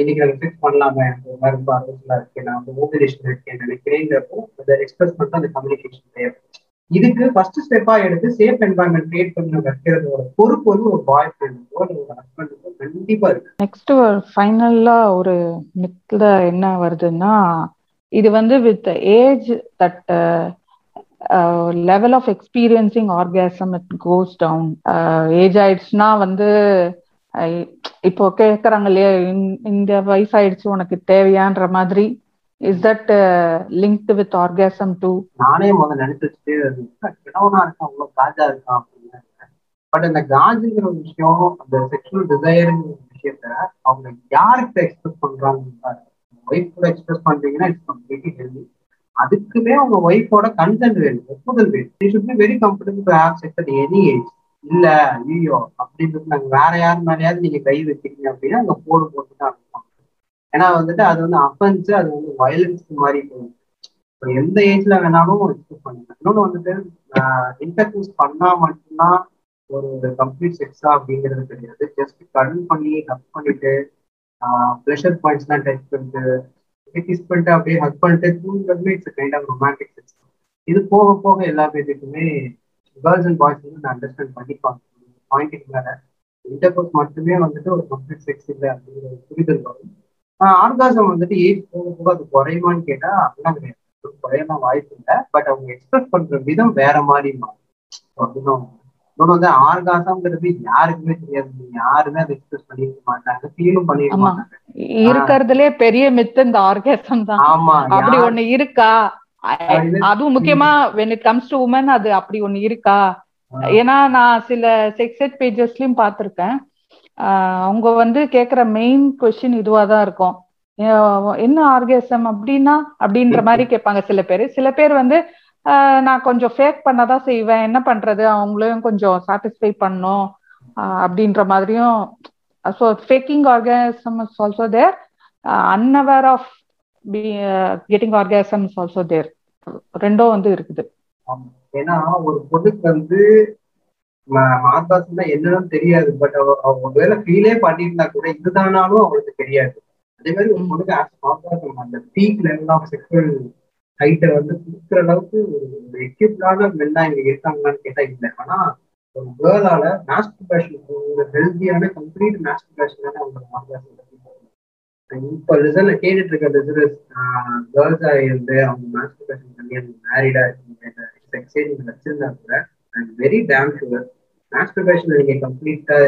இன்னைக்கு நம்ம ஃபிக்ஸ் பண்ணலாமா எனக்கு ஒரு மாதிரி ரொம்ப ஆர்வத்தில் இருக்கேன். நான் வந்து மோட்டிவேஷன் இருக்கேன் நினைக்கிறேங்கிறப்போ அதை எக்ஸ்பிரஸ் பண்ணிட்டு அந்த கம்யூனிகேஷன் தேவை. இதுக்கு ஃபர்ஸ்ட் ஸ்டெப்பா எடுத்து சேஃப் என்வாயன்மெண்ட் கிரியேட் பண்ணி வைக்கிறதோட பொறுப்பு வந்து ஒரு பாய் ஃப்ரெண்டுக்கோ ஒரு ஹஸ்பண்டுக்கோ கண்டிப்பா இருக்கு. நெக்ஸ்ட் ஃபைனலா ஒரு மித்ல என்ன வருதுன்னா இது வந்து with age that level of experiencing orgasm it goes down age ஆயிடுச்சுன்னா வந்து இப்போ கேக்குறாங்க இல்லையா இந்த வயசாயிடுச்சு உனக்கு தேவையான்ற மாதிரி. Is that linked with orgasm to நானே முதல்ல நினைச்சு வச்சுட்டு இருக்கான் அவ்வளவு காஜா இருக்கான் அப்படின்னு. பட் அந்த காஜுங்கிற விஷயம் அந்த செக்ஷுவல் டிசைருங்கிற விஷயத்த அவங்க யாருக்கு எக்ஸ்பிரஸ் பண்றாங்க ஒய்ஃப் கூட எக்ஸ்பிரஸ் பண்றீங்கன்னா இட்ஸ் கம்ப்ளீட்லி ஹெல்தி அதுக்குமே அவங்க ஒய்ஃபோட கன்சென்ட் வேணும் ஒப்புதல் வேணும். Should be very comfortable to have sex at any age இல்ல ஐயோ அப்படின்றது நாங்க வேற யார் மேலேயாவது நீங்க கை வச்சிருக்கீங்க அப்படின்னா அங்க போடு போட்டு தான் இருப்பாங்க ஏன்னா வந்துட்டு அது வந்து அஃபென்ஸ் அது வந்து வயலன்ஸ் மாதிரி போகும். இப்போ எந்த ஏஜ்ல வேணாலும் எக்ஸ்பெக்ட் பண்ணுங்க இன்னொன்று வந்துட்டு இன்டர்வியூஸ் பண்ணா மட்டும்தான் ஒரு கம்ப்ளீட் செக்ஸா அப்படிங்கிறது கிடையாது. ஜஸ்ட் கடன் பண்ணி ஹக் பண்ணிட்டு ப்ரெஷர் பாயிண்ட்ஸ்லாம் டச் பண்ணிட்டு கிஸ் பண்ணிட்டு அப்படியே ஹக் பண்ணிட்டு தூங்குறதுமே it's kind of romantic sense இது போக போக எல்லா பேருக்குமே கேர்ள்ஸ் அண்ட் பாய்ஸ் வந்து அண்டர்ஸ்டாண்ட் பண்ணிப்பாங்க பாயிண்ட்டுக்கு மேலே இன்டர்கோர்ஸ் மட்டுமே வந்துட்டு ஒரு கம்ப்ளீட் செக்ஸ் இல்லை அப்படிங்கிற ஒரு புரிதல் வரும். ஆர்காசம் வந்துட்டு ஏஜ் போக போக அது குறையுமான்னு கேட்டால் அப்படிலாம் கிடையாது. குறையலாம் வாய்ப்பு இல்லை பட் அவங்க எக்ஸ்பிரஸ் பண்ற விதம் வேற மாதிரி மாறும். அப்படின்னு இன்னொன்று வந்து ஆர்காசம்ங்கிறது யாருக்குமே தெரியாது. யாருமே அதை எக்ஸ்பிரஸ் பண்ணிருக்க மாட்டாங்க ஃபீலும் பண்ணிருக்க ஆமா. மாட்டாங்க. இருக்கிறதுலே பெரிய மித்து இந்த ஆர்கேசம் தான். ஆமா அப்படி ஒண்ணு இருக்கா? அதுவும் முக்கியமா when it comes to women அது அப்படி ஒண்ணு இருக்கா. ஏன்னா நான் சில செக்ஸெட் பேஜஸ்லயும் பார்த்திருக்கேன். அவங்க வந்து கேக்குற மெயின் கொஸ்டின் இதுவா தான் இருக்கும். என்ன ஆர்கேசம் அப்படின்னா அப்படின்ற மாதிரி கேட்பாங்க சில பேர். சில பேர் வந்து நான் கொஞ்சம் ஃபேக் பண்ணதான் செய்வேன். என்ன பண்றது? அவங்களையும் கொஞ்சம் சாட்டிஸ்ஃபை பண்ணும் அப்படின்ற மாதிரியும் so faking orgasm is also there unaware of be getting orgasm is also there ரெண்டும் வந்து இருக்குது. ஏன்னா ஒரு பொண்ணுக்கு வந்து மாதாசம் என்னன்னு தெரியாது. பட் அவ அவ ஒருவேளை ஃபீலே பண்ணியிருந்தா கூட இதுதானாலும் அவளுக்கு தெரியாது. அதே மாதிரி ஒரு பொண்ணுக்கு மாதாசம் அந்த பீக் லெவல் ஆஃப் செக்ஷுவல் ஹைட்டை வந்து கொடுக்குற அளவுக்கு ஒரு எக்யூப்டான மெல்லாம் இங்க இருக்காங்களான்னு கேட்டா இல்லை. ஆனா ஒரு கேர்ளால மாஸ்டர்பேஷன் ஒரு ஹெல்த்தியான கம்ப்ளீட் மாஸ்டர்பேஷனால அவங்க மாதாசம் இப்ப ரிசல்ட் கேட்டுட்டு இருக்க ரிசல்ட் கேர்ள்ஸா இருந்து அவங்க மாஸ்டர்பேஷன் பண்ணி அவங்க மேரிடா இருக்கீங்க எக்ஸ்சேஞ்ச் வச்சிருந்தா கூட ஐ வெரி டேம் ஷுவர் மாஸ்டர்பேஷன்ல நீங்க கம்ப்ளீட்டா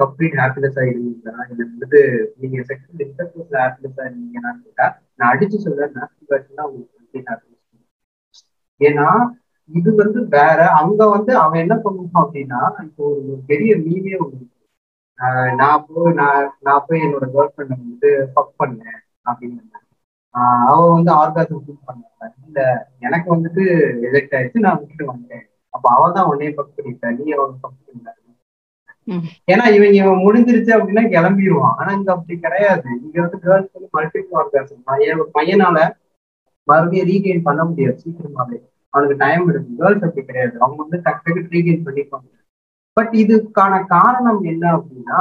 கம்ப்ளீட் ஹாப்பினஸா இருந்தீங்களா இல்ல வந்துட்டு நீங்க செக்ஷுவல் இன்டர்கோர்ஸ்ல ஹாப்பினஸா இருந்தீங்கன்னா கேட்டா நான் அடிச்சு சொல்றேன் மாஸ்டர்பேஷன் தான் உங்களுக்கு ஏன்னா இது வந்து வேற அங்க வந்து அவன் என்ன பண்ணுவான் அப்படின்னா இப்போ ஒரு பெரிய ஒன்று ஆஹ் நான் போய் நான் நான் போய் என்னோட கேர்ள் ஃப்ரெண்டை வந்து ஃபக் பண்ணேன் அப்படின்னு. அவ வந்து ஆர்காசம் ஃபீல் பண்ணாங்க இல்ல எனக்கு வந்துட்டு எஜெக்ட் ஆயிடுச்சு நான் விட்டுட்டு வந்துட்டேன் அப்ப அவ தான் உன்னைய ஃபக் பண்ணிட்ட நீ அவனை ஃபக் பண்ண. ஏன்னா இவன் இவன் முடிஞ்சிருச்சு அப்படின்னா கிளம்பிடுவான் ஆனா இங்க அப்படி கிடையாது. இங்க வந்து கேர்ள்ஸ் வந்து மல்டிபிள் ஆர்காசம் ஒரு பையனால மறுபடியும் ரீகெயின் பண்ண முடியாது. சீக்கிரமாவே. அவனுக்கு டைம் எடுக்கும். கேர்ள்ஸ் அப்படி கிடையாது. அவங்க வந்து டக்கு டக்கு ரீகெயின் பண்ணிப்பாங்க. பட் இதுக்கான காரணம் என்ன அப்படின்னா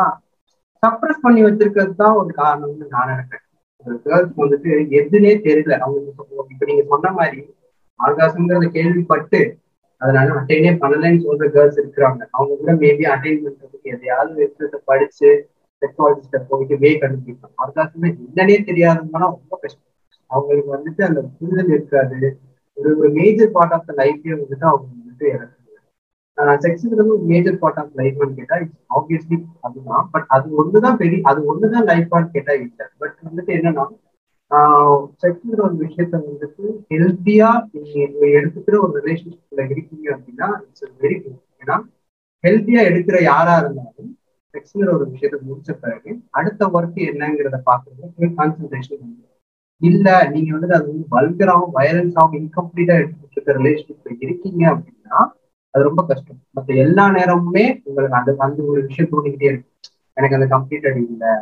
சப்ரஸ் பண்ணி வச்சிருக்கிறது தான் ஒரு காரணம்னு நான் நினைக்கிறேன். ஒரு கேர்ள்ஸ் வந்துட்டு எதுனே தெரியல. அவங்க இப்ப நீங்க சொன்ன மாதிரி ஆகாசங்கிறத கேள்விப்பட்டு அதனால அட்டைனே பண்ணலன்னு சொல்ற கேர்ள்ஸ் இருக்கிறாங்க. அவங்க கூட மேபி அட்டைன் பண்றதுக்கு எதையாவது வெப்சைட்டை படிச்சு டெக்னாலஜிஸ்ட போயிட்டு வே கண்டுபிடிப்பாங்க. ஆகாசமே என்னன்னே தெரியாதுன்னா ரொம்ப கஷ்டம். அவங்களுக்கு வந்துட்டு அந்த புரிதல் இருக்காது. ஒரு ஒரு மேஜர் பார்ட் ஆஃப் த லைஃபே வந்துட்டு அவங்க வந்துட்டு இறக்குறாங்க. செக்ஸுங்கிறது ஒரு மேஜர் பார்ட் ஆஃப் லைஃப்னு கேட்டா இட்ஸ் ஆப்வியஸ்லி அதுதான். பட் அது ஒண்ணுதான் பெரிய அது ஒண்ணுதான் லைஃபான்னு கேட்டா இல்லை. பட் வந்துட்டு என்னன்னா செக்ஸுங்கிற ஒரு விஷயத்த வந்துட்டு ஹெல்த்தியா நீங்க எடுத்துக்கிற ஒரு ரிலேஷன்ஷிப்ல இருக்கீங்க அப்படின்னா இட்ஸ் வெரி குட் ஏன்னா ஹெல்த்தியா எடுக்கிற யாரா இருந்தாலும் செக்ஸுங்கிற ஒரு விஷயத்த முடிச்ச பிறகு அடுத்த ஒர்க் என்னங்கிறத பாக்குறது கான்சென்ட்ரேஷன் வந்து இல்ல நீங்க வந்துட்டு அது வந்து வல்கராகவும் வயலன்ஸாகவும் இன்கம்ப்ளீட்டா எடுத்துட்டு இருக்க ரிலேஷன்ஷிப்ல இருக்கீங்க அப்படின்னா அது ரொம்ப கஷ்டம். மற்ற எல்லா நேரமுமே உங்களுக்கு அந்த அந்த ஒரு விஷயம் தோணிக்கிட்டே இருக்கு எனக்கு அந்த கம்ப்ளீட் அடி இல்லை.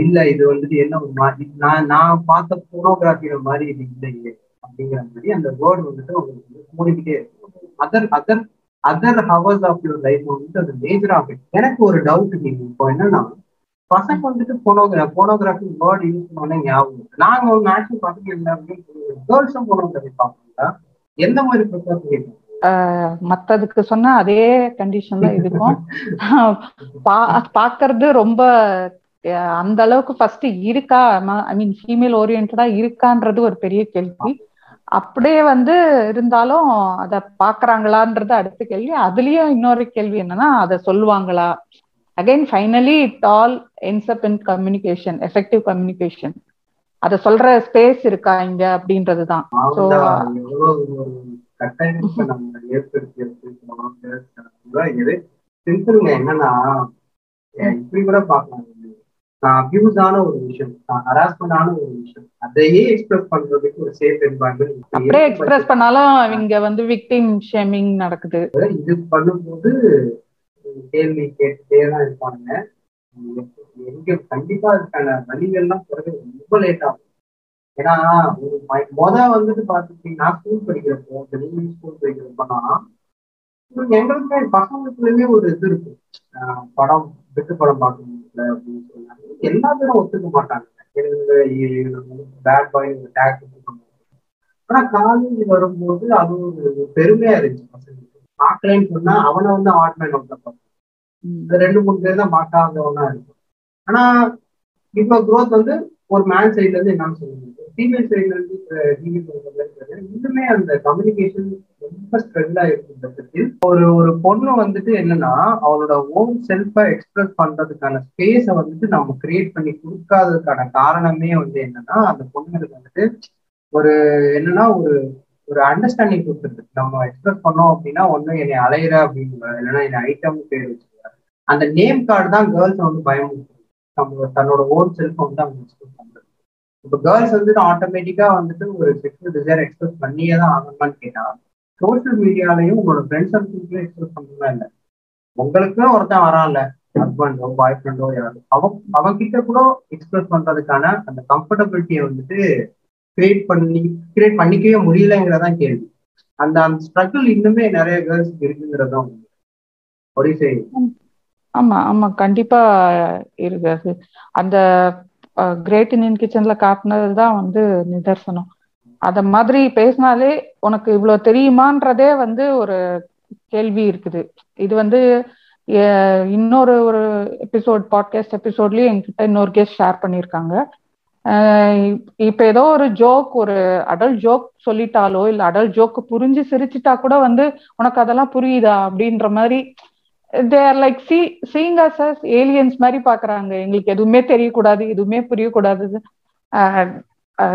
இல்ல இது வந்துட்டு என்ன ஒரு மாதிரி நான் நான் பார்த்த போனோகிராஃபியில மாதிரி இது இல்லையே அப்படிங்கிற மாதிரி அந்த வேர்டு வந்துட்டு உங்களுக்கு வந்து தோணிக்கிட்டே இருக்கு other other other hours of your life வந்துட்டு அது மேஜர் ஆஃப் எனக்கு ஒரு டவுட் நீங்க இப்போ என்னன்னா பசங்க வந்துட்டு போனோகிரா போனோகிராஃபி வேர்டு யூஸ் பண்ண ஞாபகம் நாங்க ஒரு மேக்ஸிமம் பசங்க எல்லாருமே கேர்ள்ஸும் போனோகிராஃபி பார்ப்போம்ல எந்த மாதிரி ப்ரிப்பேர் பண்ணிருக்கோம் மத்ததுக்கு சொன்னா அதே கண்டிஷன்ல இருக்கும். பாக்குறது ரொம்ப அந்த அளவுக்கு ஃபர்ஸ்ட் இருக்கா? ஐ மீன் ஃபீமேல் ஓரியன்டா இருக்கான்றது ஒரு பெரிய கேள்வி. அப்படியே வந்து இருந்தாலும் அத பாக்குறாங்களான்றது அடுத்த கேள்வி. அதுலயும் இன்னொரு கேள்வி என்னன்னா அதை சொல்லுவாங்களா? Again finally it all ends up in communication effective communication அத சொல்ற ஸ்பேஸ் இருக்கா இங்க அப்படின்றதுதான் ஸோ கட்டாயத்தை நம்ம ஏற்படுத்தி சிம்பிள்ங்க என்னன்னா இப்படி கூட பார்க்கலாம். நான் அபியூஸ் ஆன ஒரு விஷயம் நான் ஹராஸ்மெண்ட் ஆன ஒரு விஷயம் அதையே எக்ஸ்பிரஸ் பண்றதுக்கு ஒரு சேஃப் என்வாயன்மெண்ட் அப்படியே எக்ஸ்பிரஸ் பண்ணாலும் இங்க வந்து விக்டிம் ஷேமிங் நடக்குது. இது பண்ணும்போது கேள்வி கேட்டுட்டே தான் இருப்பாங்க. எங்க கண்டிப்பா அதுக்கான வழிகள்லாம் போறது ரொம்ப லேட் ஆகும். ஏன்னா ஒரு மொத வந்துட்டு பாத்துக்கிட்டீங்கன்னா ஸ்கூல் படிக்கிறப்போ நீங்க ஸ்கூல் படிக்கிறப்போனா எங்களுக்குமே பசங்களுக்குள்ளயுமே ஒரு இது இருக்கும். படம் வெட்டு படம் பார்க்கணும் அப்படின்னு சொன்னாங்க. எல்லா பேரும் ஒத்துக்க மாட்டாங்க. பேட் பாய் டேக் ஆனா காலேஜ் வரும்போது அது ஒரு பெருமையா இருந்துச்சு பசங்களுக்கு. பார்க்கலன்னு சொன்னா அவனை வந்து ஆட்மேன் இந்த ரெண்டு மூணு பேர் தான் பார்க்காதவனா இருக்கும். ஆனா இப்போ க்ரோத் வந்து ஒரு மேன் சைட்ல இருந்து என்னன்னு சொல்லுங்க. ஃபீமேல் சைட்ல இருந்து இன்னுமே அந்த கம்யூனிகேஷன் ரொம்ப ஸ்ப்ரெட் ஆயிருக்கும் பட்சத்தில் ஒரு ஒரு பொண்ணு வந்துட்டு என்னன்னா அவளோட ஓன் செல்ஃபை எக்ஸ்பிரஸ் பண்றதுக்கான ஸ்பேஸை வந்துட்டு நம்ம கிரியேட் பண்ணி கொடுக்காததுக்கான காரணமே வந்து என்னன்னா அந்த பொண்ணுங்களுக்கு வந்துட்டு ஒரு என்னன்னா ஒரு ஒரு அண்டர்ஸ்டாண்டிங் கொடுத்துருக்கு. நம்ம எக்ஸ்பிரஸ் பண்ணோம் அப்படின்னா ஒண்ணு என்னை அலையிற அப்படின்னு இல்லைன்னா என்னை ஐட்டம் பேர் வச்சுக்கிறாரு அந்த நேம் கார்டு தான் கேர்ள்ஸ் வந்து பயம் நம்ம தன்னோட ஓன் செல்ஃபை வந்து அவங்க எக்ஸ்பிரஸ் பண்றது. இப்போ கேர்ள்ஸ் வந்துட்டு ஆட்டோமேட்டிக்கா வந்துட்டு ஒரு செக்ஷுவல் டிசைர் எக்ஸ்பிரஸ் பண்ணியே தான் ஆகணும்னு கேட்டா சோசியல் மீடியாலையும் உங்களோட ஃப்ரெண்ட்ஸ் சர்க்கிள்ஸ்லயும் எக்ஸ்பிரஸ் பண்ணலாம் இல்லை. உங்களுக்கும் ஒருத்தன் வரான்ல ஹஸ்பண்டோ பாய் ஃப்ரெண்டோ யாரு அவன் அவன் கிட்ட கூட எக்ஸ்பிரஸ் பண்றதுக்கான அந்த கம்ஃபர்டபிலிட்டியை வந்துட்டு கிரியேட் பண்ணி கிரியேட் பண்ணிக்கவே முடியலங்கிறதான் கேள்வி. அந்த அந்த ஸ்ட்ரகிள் இன்னுமே நிறைய கேர்ள்ஸ் இருக்குங்கிறதான் ஒரே சரி ஆமா ஆமா கண்டிப்பா இருக்கு அந்த கிரேட் இந்தியன் கிச்சன்ல காட்டினதுதான் வந்து நிதர்சனம். அத மாதிரி பேசினாலே உனக்கு இவ்வளவு தெரியுமான்றதே வந்து ஒரு கேள்வி இருக்குது. இது வந்து இன்னொரு ஒரு எபிசோட் பாட்காஸ்ட் எபிசோட்லயும் என்கிட்ட இன்னொரு கேஸ் ஷேர் பண்ணியிருக்காங்க. இப்ப ஏதோ ஒரு ஜோக் ஒரு அடல் ஜோக் சொல்லிட்டாலோ இல்ல அடல் ஜோக் புரிஞ்சு சிரிச்சுட்டா கூட வந்து உனக்கு அதெல்லாம் புரியுதா அப்படின்ற மாதிரி they are like see seeing us us aliens மாதிரி பாக்குறாங்க. எங்களுக்கு எதுவுமே தெரியக்கூடாது எதுவுமே புரியக்கூடாது.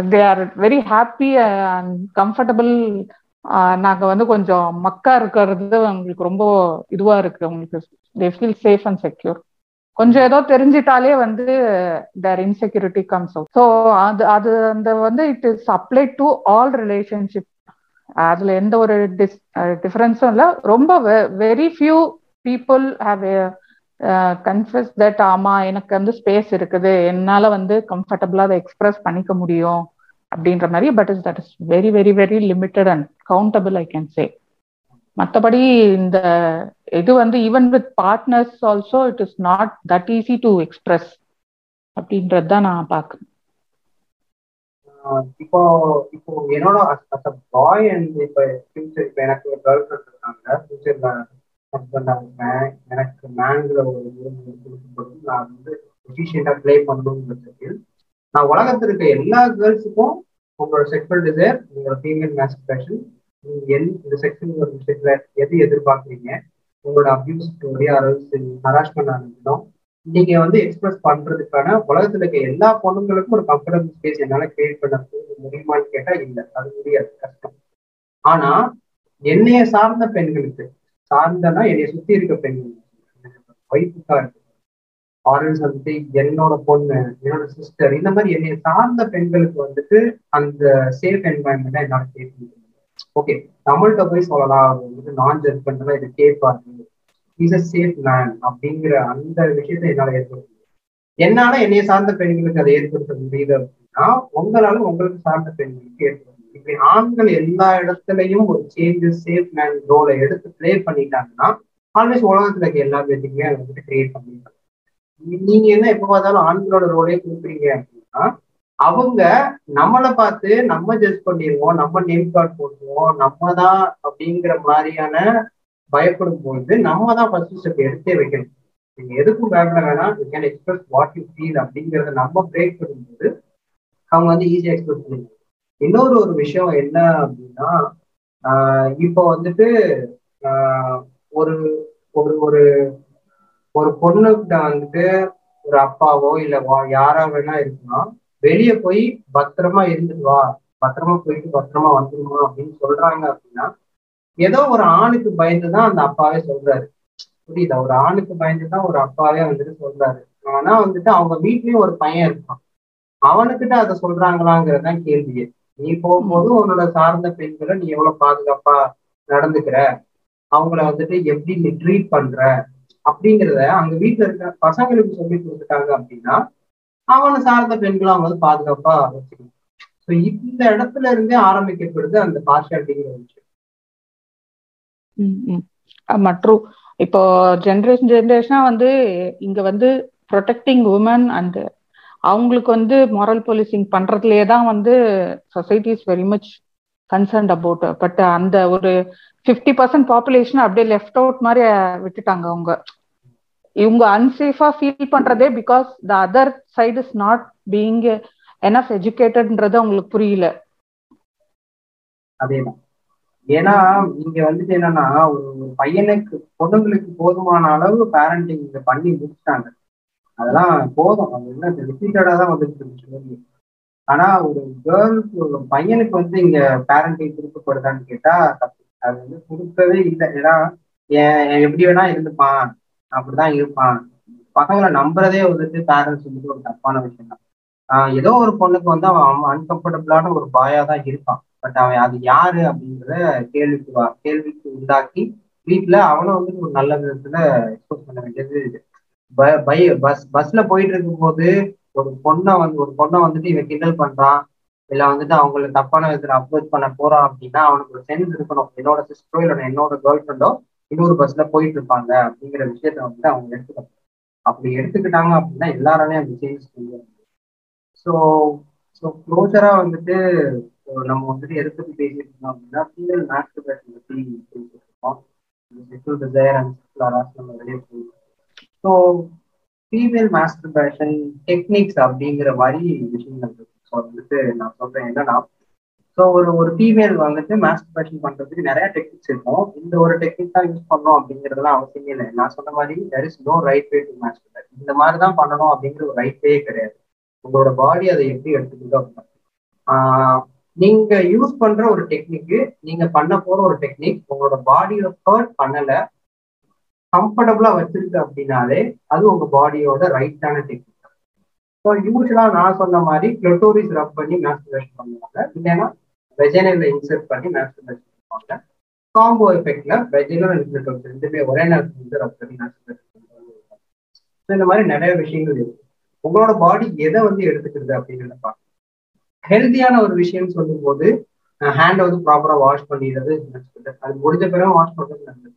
They are very happy and comfortable நாங்க வந்து கொஞ்சம் மக்கா இருக்கிறது அவங்களுக்கு ரொம்ப இதுவா இருக்கு. அவங்களுக்கு they feel safe and secure கொஞ்சம் ஏதோ தெரிஞ்சிட்டாலே வந்து their insecurity comes out so அது அது அந்த வந்து it is apply to all relationship அதுல எந்த ஒரு டிஸ் டிஃபரன்ஸும் இல்லை. ரொம்ப very few people have confuse that ஆமா எனக்கு வந்து ஸ்பேஸ் இருக்குது. என்னால வந்து கம்ஃபர்டபுளா அதை எக்ஸ்பிரஸ் பண்ணிக்க முடியும். அப்படின்ற மாதிரி. But is that is very very very limited and countable I can say மற்றபடி இந்த இது வந்து even with partners also it is not that easy to express அப்படின்றது தான் நான் பார்க்குறேன். இப்போ இப்போ என்னோட பாய் அண்ட் இப்போ ஃபியூச்சர் இப்போ எனக்கு ஒரு கேர்ள் ஃப்ரெண்ட் இருக்காங்க ஃபியூச்சர்ல ஹஸ்பண்ட் இருப்பேன். எனக்கு மேங்கிற ஒரு கொடுக்கும்போது நான் வந்து எஃபிஷியண்டாக ப்ளே பண்ணணும்னு நான் உலகத்தில் இருக்க எல்லா கேர்ள்ஸுக்கும் உங்களோட செக்ஷுவல் டிசைர் உங்களோட ஃபீமேல் மேஸ்பிரேஷன் நீங்க எல் இந்த செக்ஷன் ஒரு விஷயத்துல எது எதிர்பார்க்குறீங்க? உங்களோட அபியூஸ் ஸ்டோரி அரசு ஹராஸ்மெண்ட் ஆனதும் நீங்க வந்து எக்ஸ்பிரஸ் பண்றதுக்கான உலகத்துல இருக்க எல்லா பொண்ணுங்களுக்கும் ஒரு கம்ஃபர்டபுள் ஸ்பேஸ் என்னால கிரியேட் பண்ண முடியுமான்னு கேட்டா இல்லை. அது முடியாது. கஷ்டம். ஆனா என்னைய சார்ந்த பெண்களுக்கு சார்ந்தனா என்னைய சுத்தி இருக்க பெண்கள் ஒய்ஃபுக்கா இருக்கு ஆரல்ஸ் வந்துட்டு என்னோட பொண்ணு என்னோட சிஸ்டர் இந்த மாதிரி என்னைய சார்ந்த பெண்களுக்கு வந்துட்டு அந்த சேஃப் என்வாயன்மெண்ட்டை என்னால கிரியேட் முடியும் ஓகே தமிழ்கிட்ட போய் சொல்லலாம். வந்து நான் ஜட்ஜ் பண்றதா இதை கேட்பாரு இஸ் அ சேஃப் மேன் அப்படிங்கிற அந்த விஷயத்தை என்னால ஏற்படுத்த என்னால என்னைய சார்ந்த பெண்களுக்கு அதை ஏற்படுத்த முடியுது அப்படின்னா உங்களால உங்களுக்கு சார்ந்த பெண்களுக்கு ஏற்படுத்த முடியும். இப்படி ஆண்கள் எல்லா இடத்துலயும் ஒரு சேஞ்சஸ் சேஃப் மேன் ரோலை எடுத்து பிளே பண்ணிட்டாங்கன்னா ஆல்வேஸ் உலகத்துல இருக்க எல்லா பேத்துக்குமே அதை வந்துட்டு கிரியேட் பண்ணிட்டாங்க நீங்க என்ன எப்ப பார்த்தாலும் ஆண்களோட ரோலே கொடுக்குறீங்க அப்படின்னா அவங்க நம்மளை பார்த்து நம்ம ஜட்ஜ் பண்ணிடுவோம் நம்ம நேம் கார்டு போட்டுருவோம் நம்ம தான் அப்படிங்கிற மாதிரியான பயப்படும் பொழுது நம்ம தான் ஃபர்ஸ்ட் ஸ்டெப் எடுத்தே வைக்கணும். நீங்க எதுக்கும் பயப்பட வேணாம். You can express what you feel அப்படிங்கிறத நம்ம பிரேக் பண்ணும்போது அவங்க வந்து ஈஸியா எக்ஸ்பிரஸ் பண்ணுவாங்க இன்னொரு ஒரு விஷயம் என்ன அப்படின்னா இப்போ வந்துட்டு ஒரு ஒரு ஒரு ஒரு பொண்ணுகிட்ட வந்துட்டு ஒரு அப்பாவோ இல்லை யாரா வேணா இருக்கலாம். வெளியே போய் பத்திரமா இருந்துட்டு வா. பத்திரமா போயிட்டு பத்திரமா வந்துருமா அப்படின்னு சொல்றாங்க அப்படின்னா ஏதோ ஒரு ஆணுக்கு பயந்துதான் அந்த அப்பாவே சொல்றாரு. புரியுதா? ஒரு ஆணுக்கு பயந்து தான் ஒரு அப்பாவே வந்துட்டு சொல்றாரு. ஆனா வந்துட்டு அவங்க வீட்லயும் ஒரு பையன் இருக்கான். அவனுக்கிட்ட அதை சொல்றாங்களாங்கிறதான் கேள்வியே. நீ போகும்போது உன்னோட சார்ந்த பெண்களை நீ எவ்வளவு பாதுகாப்பா நடந்துக்கிற? அவங்கள வந்துட்டு எப்படி நீ ட்ரீட் பண்ற? அப்படிங்கிறத அங்க வீட்டுல இருக்க பசங்களுக்கு சொல்லி கொடுத்துட்டாங்க அப்படின்னா அவனை சார்ந்த பெண்களும் அவங்க வந்து பாதுகாப்பா வச்சுக்கணும். ஸோ இந்த இடத்துல இருந்தே ஆரம்பிக்கப்படுது அந்த பார்ஷாலிட்டிங்கிற விஷயம். மற்றும் இப்போ ஜென்ரேஷன் ஜென்ரேஷனா வந்து இங்க வந்து ப்ரொடெக்டிங் உமன் அண்ட் அவங்களுக்கு வந்து மாரல் போலீசிங் பண்றதுலயே தான் வந்து society is very much concerned about but அந்த ஒரு ஃபிஃப்டி பர்சன்ட் பாப்புலேஷன் அப்படியே லெஃப்ட் அவுட் மாதிரி விட்டுட்டாங்க அவங்க. இவங்க அன்சேஃபா ஃபீல் பண்றதே because the other side is not being enough எஜுகேட்டட்ன்றது அவங்களுக்கு புரியல. அதேதான் ஏன்னா இங்க வந்துட்டு என்னன்னா ஒரு பையனுக்கு பொண்ணுங்களுக்கு போதுமான அளவு பேரண்டிங் இங்க பண்ணி முடிச்சிட்டாங்க. அதெல்லாம் போதும். அது என்ன ரிப்பீட்டடா தான் வந்துட்டு ஆனா ஒரு கேர்ள்ஸ் ஒரு பையனுக்கு வந்து இங்க பேரண்டிங் கொடுக்கப்படுதான்னு கேட்டா தப்பு அது வந்து கொடுக்கவே இல்லை. ஏன்னா எப்படி வேணா இருந்துப்பான். அப்படிதான் இருப்பான். பசங்களை நம்புறதே வந்துட்டு பேரண்ட்ஸ் வந்துட்டு ஒரு தப்பான விஷயம் தான் ஏதோ ஒரு பொண்ணுக்கு வந்து அவன் அன்கம்ஃபர்டபுளான ஒரு பாயா தான் இருப்பான். பட் அவன் அது யாரு அப்படின்றத கேள்விக்கு கேள்விக்கு உண்டாக்கி வீட்டுல அவனை வந்து ஒரு நல்ல விதத்துல எக்ஸ்போஸ் பண்ண வேண்டியது பை பஸ் பஸ்ல போயிட்டு இருக்கும் போது ஒரு பொண்ணை வந்து ஒரு பொண்ணை வந்துட்டு இவன் கிண்டல் பண்றான். இல்ல வந்துட்டு அவங்களை தப்பான விதத்துல அப்ரோச் பண்ண போறான் அப்படின்னா அவனுக்கு ஒரு சென்ஸ் இருக்கணும். என்னோட சிஸ்டரோ இல்லை என்னோட கேர்ள் ஃப்ரெண்டோ இன்னொரு பஸ்ல போயிட்டு இருப்பாங்க அப்படிங்கிற விஷயத்த வந்துட்டு அவங்க எடுத்துக்கணும். அப்படி எடுத்துக்கிட்டாங்க அப்படின்னா எல்லாராலையும் அந்த சேஞ்ச் கொண்டு ஸோ ஸோ க்ளோஸரா வந்துட்டு நம்ம வந்துட்டு எதை பத்தி பேசிட்டு இருக்கோம் அப்படின்னா ஃபீமேல் மேஸ்டர்பேஷன் பத்தி பேசிட்டு இருக்கோம். Sexual desire and sexual harass நம்ம வெளியே போயிருக்கோம் ஸோ ஃபீமேல் மாஸ்டர்பேஷன் டெக்னிக்ஸ் அப்படிங்கிற மாதிரி விஷயங்கள் இருக்கு. ஸோ வந்துட்டு நான் சொல்றேன். என்னன்னா ஸோ ஒரு ஒரு ஃபீமேல் வந்துட்டு மாஸ்டர்பேஷன் பண்றதுக்கு நிறைய டெக்னிக்ஸ் இருக்கும். இந்த ஒரு டெக்னிக் தான் யூஸ் பண்ணணும் அப்படிங்கிறதுலாம் அவசியமே இல்லை. நான் சொன்ன மாதிரி there is no right way to masturbate இந்த மாதிரி தான் பண்ணணும் அப்படிங்கிற ஒரு ரைட் வே கிடையாது. உங்களோட பாடி அதை எப்படி எடுத்துக்கிட்டோ அப்படின்னா நீங்க யூஸ் பண்ற ஒரு டெக்னிக்கு நீங்க பண்ண போற ஒரு டெக்னிக் உங்களோட பாடியோட ஹர்ட் பண்ணல கம்ஃபர்டபுளா வச்சிருக்கு அப்படின்னாலே அது உங்க பாடியோட ரைட்டான டெக்னிக் ஸோ யூஸ்வலா நான் சொன்ன மாதிரி கிளட்டோரிஸ் ரப் பண்ணி மாஸ்டர்பேஷன் பண்ணுவாங்க. இல்லைன்னா வெஜைனல்ல இன்சர்ட் பண்ணி மாஸ்டர்பேஷன் பண்ணுவாங்க காம்போ எஃபெக்ட்ல வெஜினல் அண்ட் கிளட்டோரிஸ் ரெண்டுமே ஒரே நேரத்தில் வந்து ரப் பண்ணி பண்ணுவாங்க ஸோ இந்த மாதிரி நிறைய விஷயங்கள் இருக்கு. உங்களோட பாடி எதை வந்து எடுத்துக்கிறது அப்படின்னு பார்க்கணும் ஹெல்த்தியான ஒரு விஷயம் சொல்லும் போது ஹேண்டை வந்து ப்ராப்பரா வாஷ் பண்ணிடுறது அது முடிஞ்ச பிறகு வாஷ் பண்ணுறது நல்லது.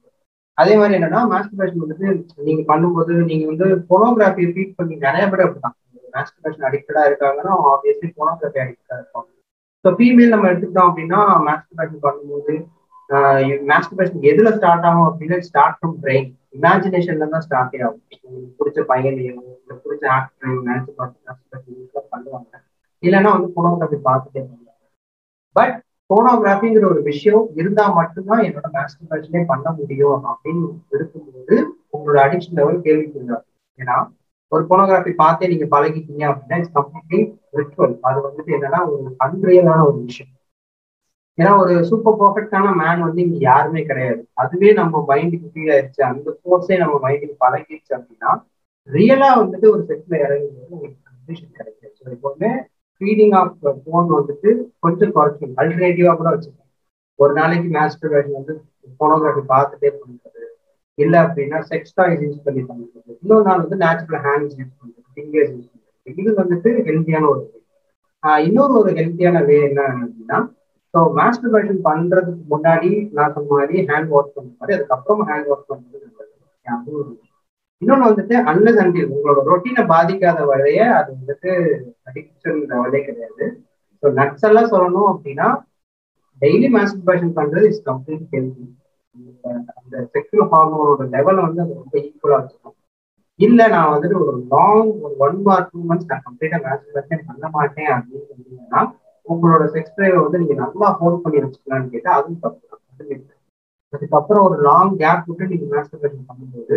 அதே மாதிரி என்னன்னா மாஸ்டர்பேஷன் வந்துட்டு நீங்க பண்ணும்போது நீங்க வந்து போனோகிராஃபியை ஃபீட் பண்ணி நிறைய பேர் அப்படிதான் மாஸ்டர்பேஷன் அடிக்டடா இருக்காங்கன்னா ஆப்வியஸ்லி போனோகிராஃபி அடிக்டடா இருப்பாங்க. ஸோ ஃபீமேல் நம்ம எடுத்துக்கிட்டோம் அப்படின்னா மேஸ்டர்பேஷன் பண்ணும்போது மேஸ்டர்பேஷன் எதுல ஸ்டார்ட் ஆகும் அப்படின்னா ஸ்டார்ட் ஃப்ரம் பிரெயின் இமேஜினேஷன்ல தான் ஸ்டார்ட் ஆகும். உங்களுக்கு பிடிச்ச பையனையும் இல்லை பிடிச்ச ஆக்டரையும் நினைச்சு பார்த்து பண்ணுவாங்க. இல்லைன்னா வந்து போனோகிராஃபி பார்த்துட்டே பண்ணுவாங்க பட் போனோகிராஃபிங்கிற ஒரு விஷயம் இருந்தா மட்டும்தான் என்னோட மேஸ்டர்பேஷனே பண்ண முடியும் அப்படின்னு இருக்கும்போது உங்களோட அடிக்ஷன் லெவல் கேள்விக்குள்ளாரு ஏன்னா ஒரு போனோகிராஃபி பார்த்தே நீங்க பழகிட்டீங்க அப்படின்னா இட்ஸ் கம்ப்ளீட்லி ரிச்சுவல் அது வந்துட்டு என்னன்னா ஒரு அன்ரியலான ஒரு விஷயம். ஏன்னா ஒரு சூப்பர் பர்ஃபெக்டான மேன் வந்து இங்க யாருமே கிடையாது. அதுவே நம்ம மைண்டுக்கு ஃபீல் ஆயிடுச்சு. அந்த ஃபோர்ஸே நம்ம மைண்டுக்கு பழகிடுச்சு அப்படின்னா ரியலா வந்துட்டு ஒரு செட்ல இறங்கும்போது உங்களுக்கு கன்ஃபியூஷன் கிடைக்கும் ஸோ எப்பவுமே ஃபீடிங் ஆஃப் ஃபோன் வந்துட்டு கொஞ்சம் குறைச்சிக்கணும். அல்டர்னேட்டிவா கூட வச்சுக்கணும் ஒரு நாளைக்கு மேஸ்டர் வந்து போனோகிராஃபி பார்த்துட்டே பண்ணுறது இல்ல அப்படின்னா செக்ஸ் டாய்ஸ் யூஸ் பண்ணி பண்றது இன்னொரு நாள் வந்து நேச்சுரல் ஹேண்ட்ஸ் யூஸ் பண்றது ஃபிங்கர்ஸ் யூஸ் பண்றது. இது வந்துட்டு ஹெல்த்தியான ஒரு வே இன்னொரு ஒரு ஹெல்த்தியான வே என்ன அப்படின்னா ஸோ மாஸ்டர்பேஷன் பண்றதுக்கு முன்னாடி நான் சொன்ன மாதிரி ஹேண்ட் வாஷ் பண்ற மாதிரி அதுக்கப்புறம் ஹேண்ட் வாஷ் பண்றது நல்லது இன்னொன்று வந்துட்டு அன்லஸ் அண்டில் உங்களோட ரொட்டீனை பாதிக்காத வரைய அது வந்துட்டு அடிக்ஷன் வழியே கிடையாது. ஸோ நட்ஸ் எல்லாம் சொல்லணும் அப்படின்னா டெய்லி மாஸ்டர்பேஷன் பண்றது இஸ் கம்ப்ளீட் ஹெல்த்தி அந்த செக்ஷுவல் ஹார்மோனோட லெவலை வந்து அது ரொம்ப ஈக்குவலா வச்சுக்கணும் இல்ல நான் வந்துட்டு ஒரு லாங் ஒரு ஒன் ஆர் டூ மந்த்ஸ் நான் கம்ப்ளீட்டா மாஸ்டர்பேஷன் பண்ண மாட்டேன் அப்படின்னு சொன்னீங்கன்னா உங்களோட செக்ஸ் டிரைவை வந்து நீங்க நல்லா ஹோல்ட் பண்ணி வச்சுக்கலாம்னு கேட்டா அதுவும் தப்பு தான். அதுக்கப்புறம் ஒரு லாங் கேப் விட்டு நீங்க மாஸ்டர்பேஷன் பண்ணும்போது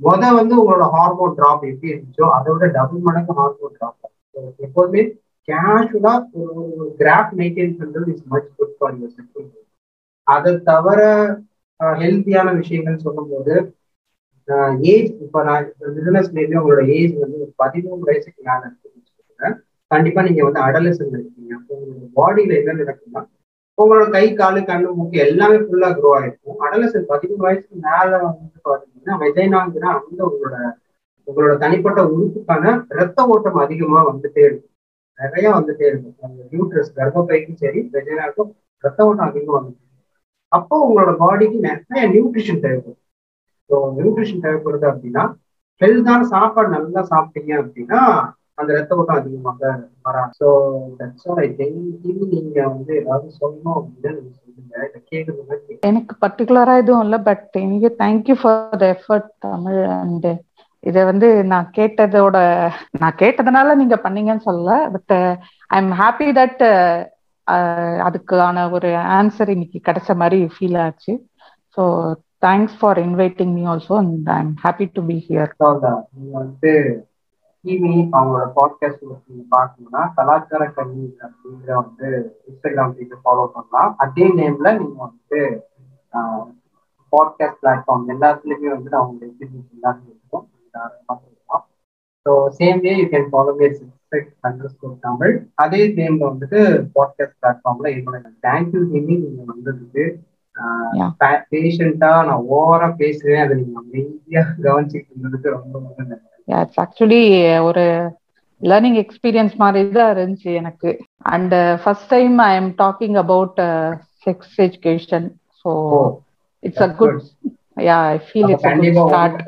முத வந்து உங்களோட ஹார்மோன் ட்ராப் எப்படி இருந்துச்சோ அதை விட டபுள் மடங்கு ஹார்மோன் ட்ராப் எப்போதுமே கேஷுவலா ஒரு ஒரு கிராஃப் மெயின்டைன் பண்றது is much good for your sexual அதை தவிர ஹெல்த்தியான விஷயங்கள் சொல்லும்போது ஏஜ் இப்போ நான் பிசினஸ் மேபி உங்களோட ஏஜ் வந்து ஒரு பதிமூணு வயசுக்கு மேலே இருக்குன்னு கண்டிப்பா நீங்க வந்து அடலசன் இருக்கீங்க. அப்போ உங்களோட பாடியில என்ன நடக்கும்னா உங்களோட கை காலு கண்ணு மூக்கு எல்லாமே ஃபுல்லா க்ரோ ஆயிருக்கும். அடலசன் பதிமூணு வயசுக்கு மேல வந்து பாத்தீங்கன்னா வெஜைனாங்கிற அந்த உங்களோட உங்களோட தனிப்பட்ட உறுப்புக்கான ரத்த ஓட்டம் அதிகமா வந்துட்டே இருக்கும். நிறைய வந்துட்டே இருக்கும். யூட்ரஸ் கர்ப்பப்பைக்கும் சரி வெஜைனாக்கும் ரத்த ஓட்டம் அதிகமா வந்துட்டு அப்போ உங்களோட பாடிக்கு நிறைய நியூட்ரிஷன் தேவைப்படும். ஸோ நியூட்ரிஷன் தேவைப்படுது அப்படின்னா ஹெல்தான சாப்பாடு நல்லா சாப்பிட்டீங்க அப்படின்னா அந்த ரத்த ஓட்டம் அதிகமாக வராது. ஸோ தட்ஸ் ஐ திங்க் நீங்க வந்து ஏதாவது சொல்லணும் அப்படின்னா நீங்க சொல்லுங்க. எனக்கு பர்டிகுலரா எதுவும் இல்லை பட் எனக்கு thank you for the effort Tamil and இதை வந்து நான் கேட்டதோட நான் கேட்டதுனால நீங்க பண்ணீங்கன்னு சொல்லல but I am happy that அதுக்கான ஒரு ஆன்சர் இன்னைக்கு கிடைச்ச மாதிரி ஃபீல் ஆச்சு. So thanks for inviting me also and I am happy to be here நீங்கள் வந்து டிவி அவங்களோட பாட்காஸ்ட் நீங்கள் பார்க்கணும்னா கலாச்சார கல்வி அப்படிங்கிற வந்து இன்ஸ்டாகிராம் பேஜ் ஃபாலோ பண்ணலாம். அதே நேம்ல நீங்க வந்து பாட்காஸ்ட் பிளாட்ஃபார்ம் எல்லாத்துலயுமே வந்து அவங்க எக்ஸிபிஷன் எல்லாமே இருக்கும். So same way you can follow me underscore Tamil. அதே நேம்ல வந்துட்டு பாட்காஸ்ட் பிளாட்ஃபார்ம்ல என்னோட தேங்க்யூ ஜிமி நீங்க வந்ததுக்கு பேஷண்டா நான் ஓவரா பேசுவேன். அதை நீங்க அமைதியா கவனிச்சுட்டு இருந்ததுக்கு ரொம்ப ரொம்ப நன்றி. இட்ஸ் ஆக்சுவலி ஒரு லேர்னிங் எக்ஸ்பீரியன்ஸ் மாதிரி தான் இருந்துச்சு எனக்கு. And first time I am talking about sex education so it's a good yeah I feel it's start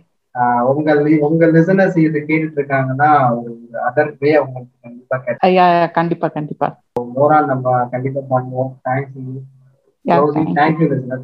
உங்க உங்க லிசனர்ஸ் இது கேட்டுட்டு இருக்காங்கன்னா ஒரு அதர் வே அவங்களுக்கு கண்டிப்பா கிடைக்கும் யா கண்டிப்பா கண்டிப்பா. மோரா நம்ம கண்டிப்பா பண்ணுவோம். Thanks Yeah, thank you. Thank you listener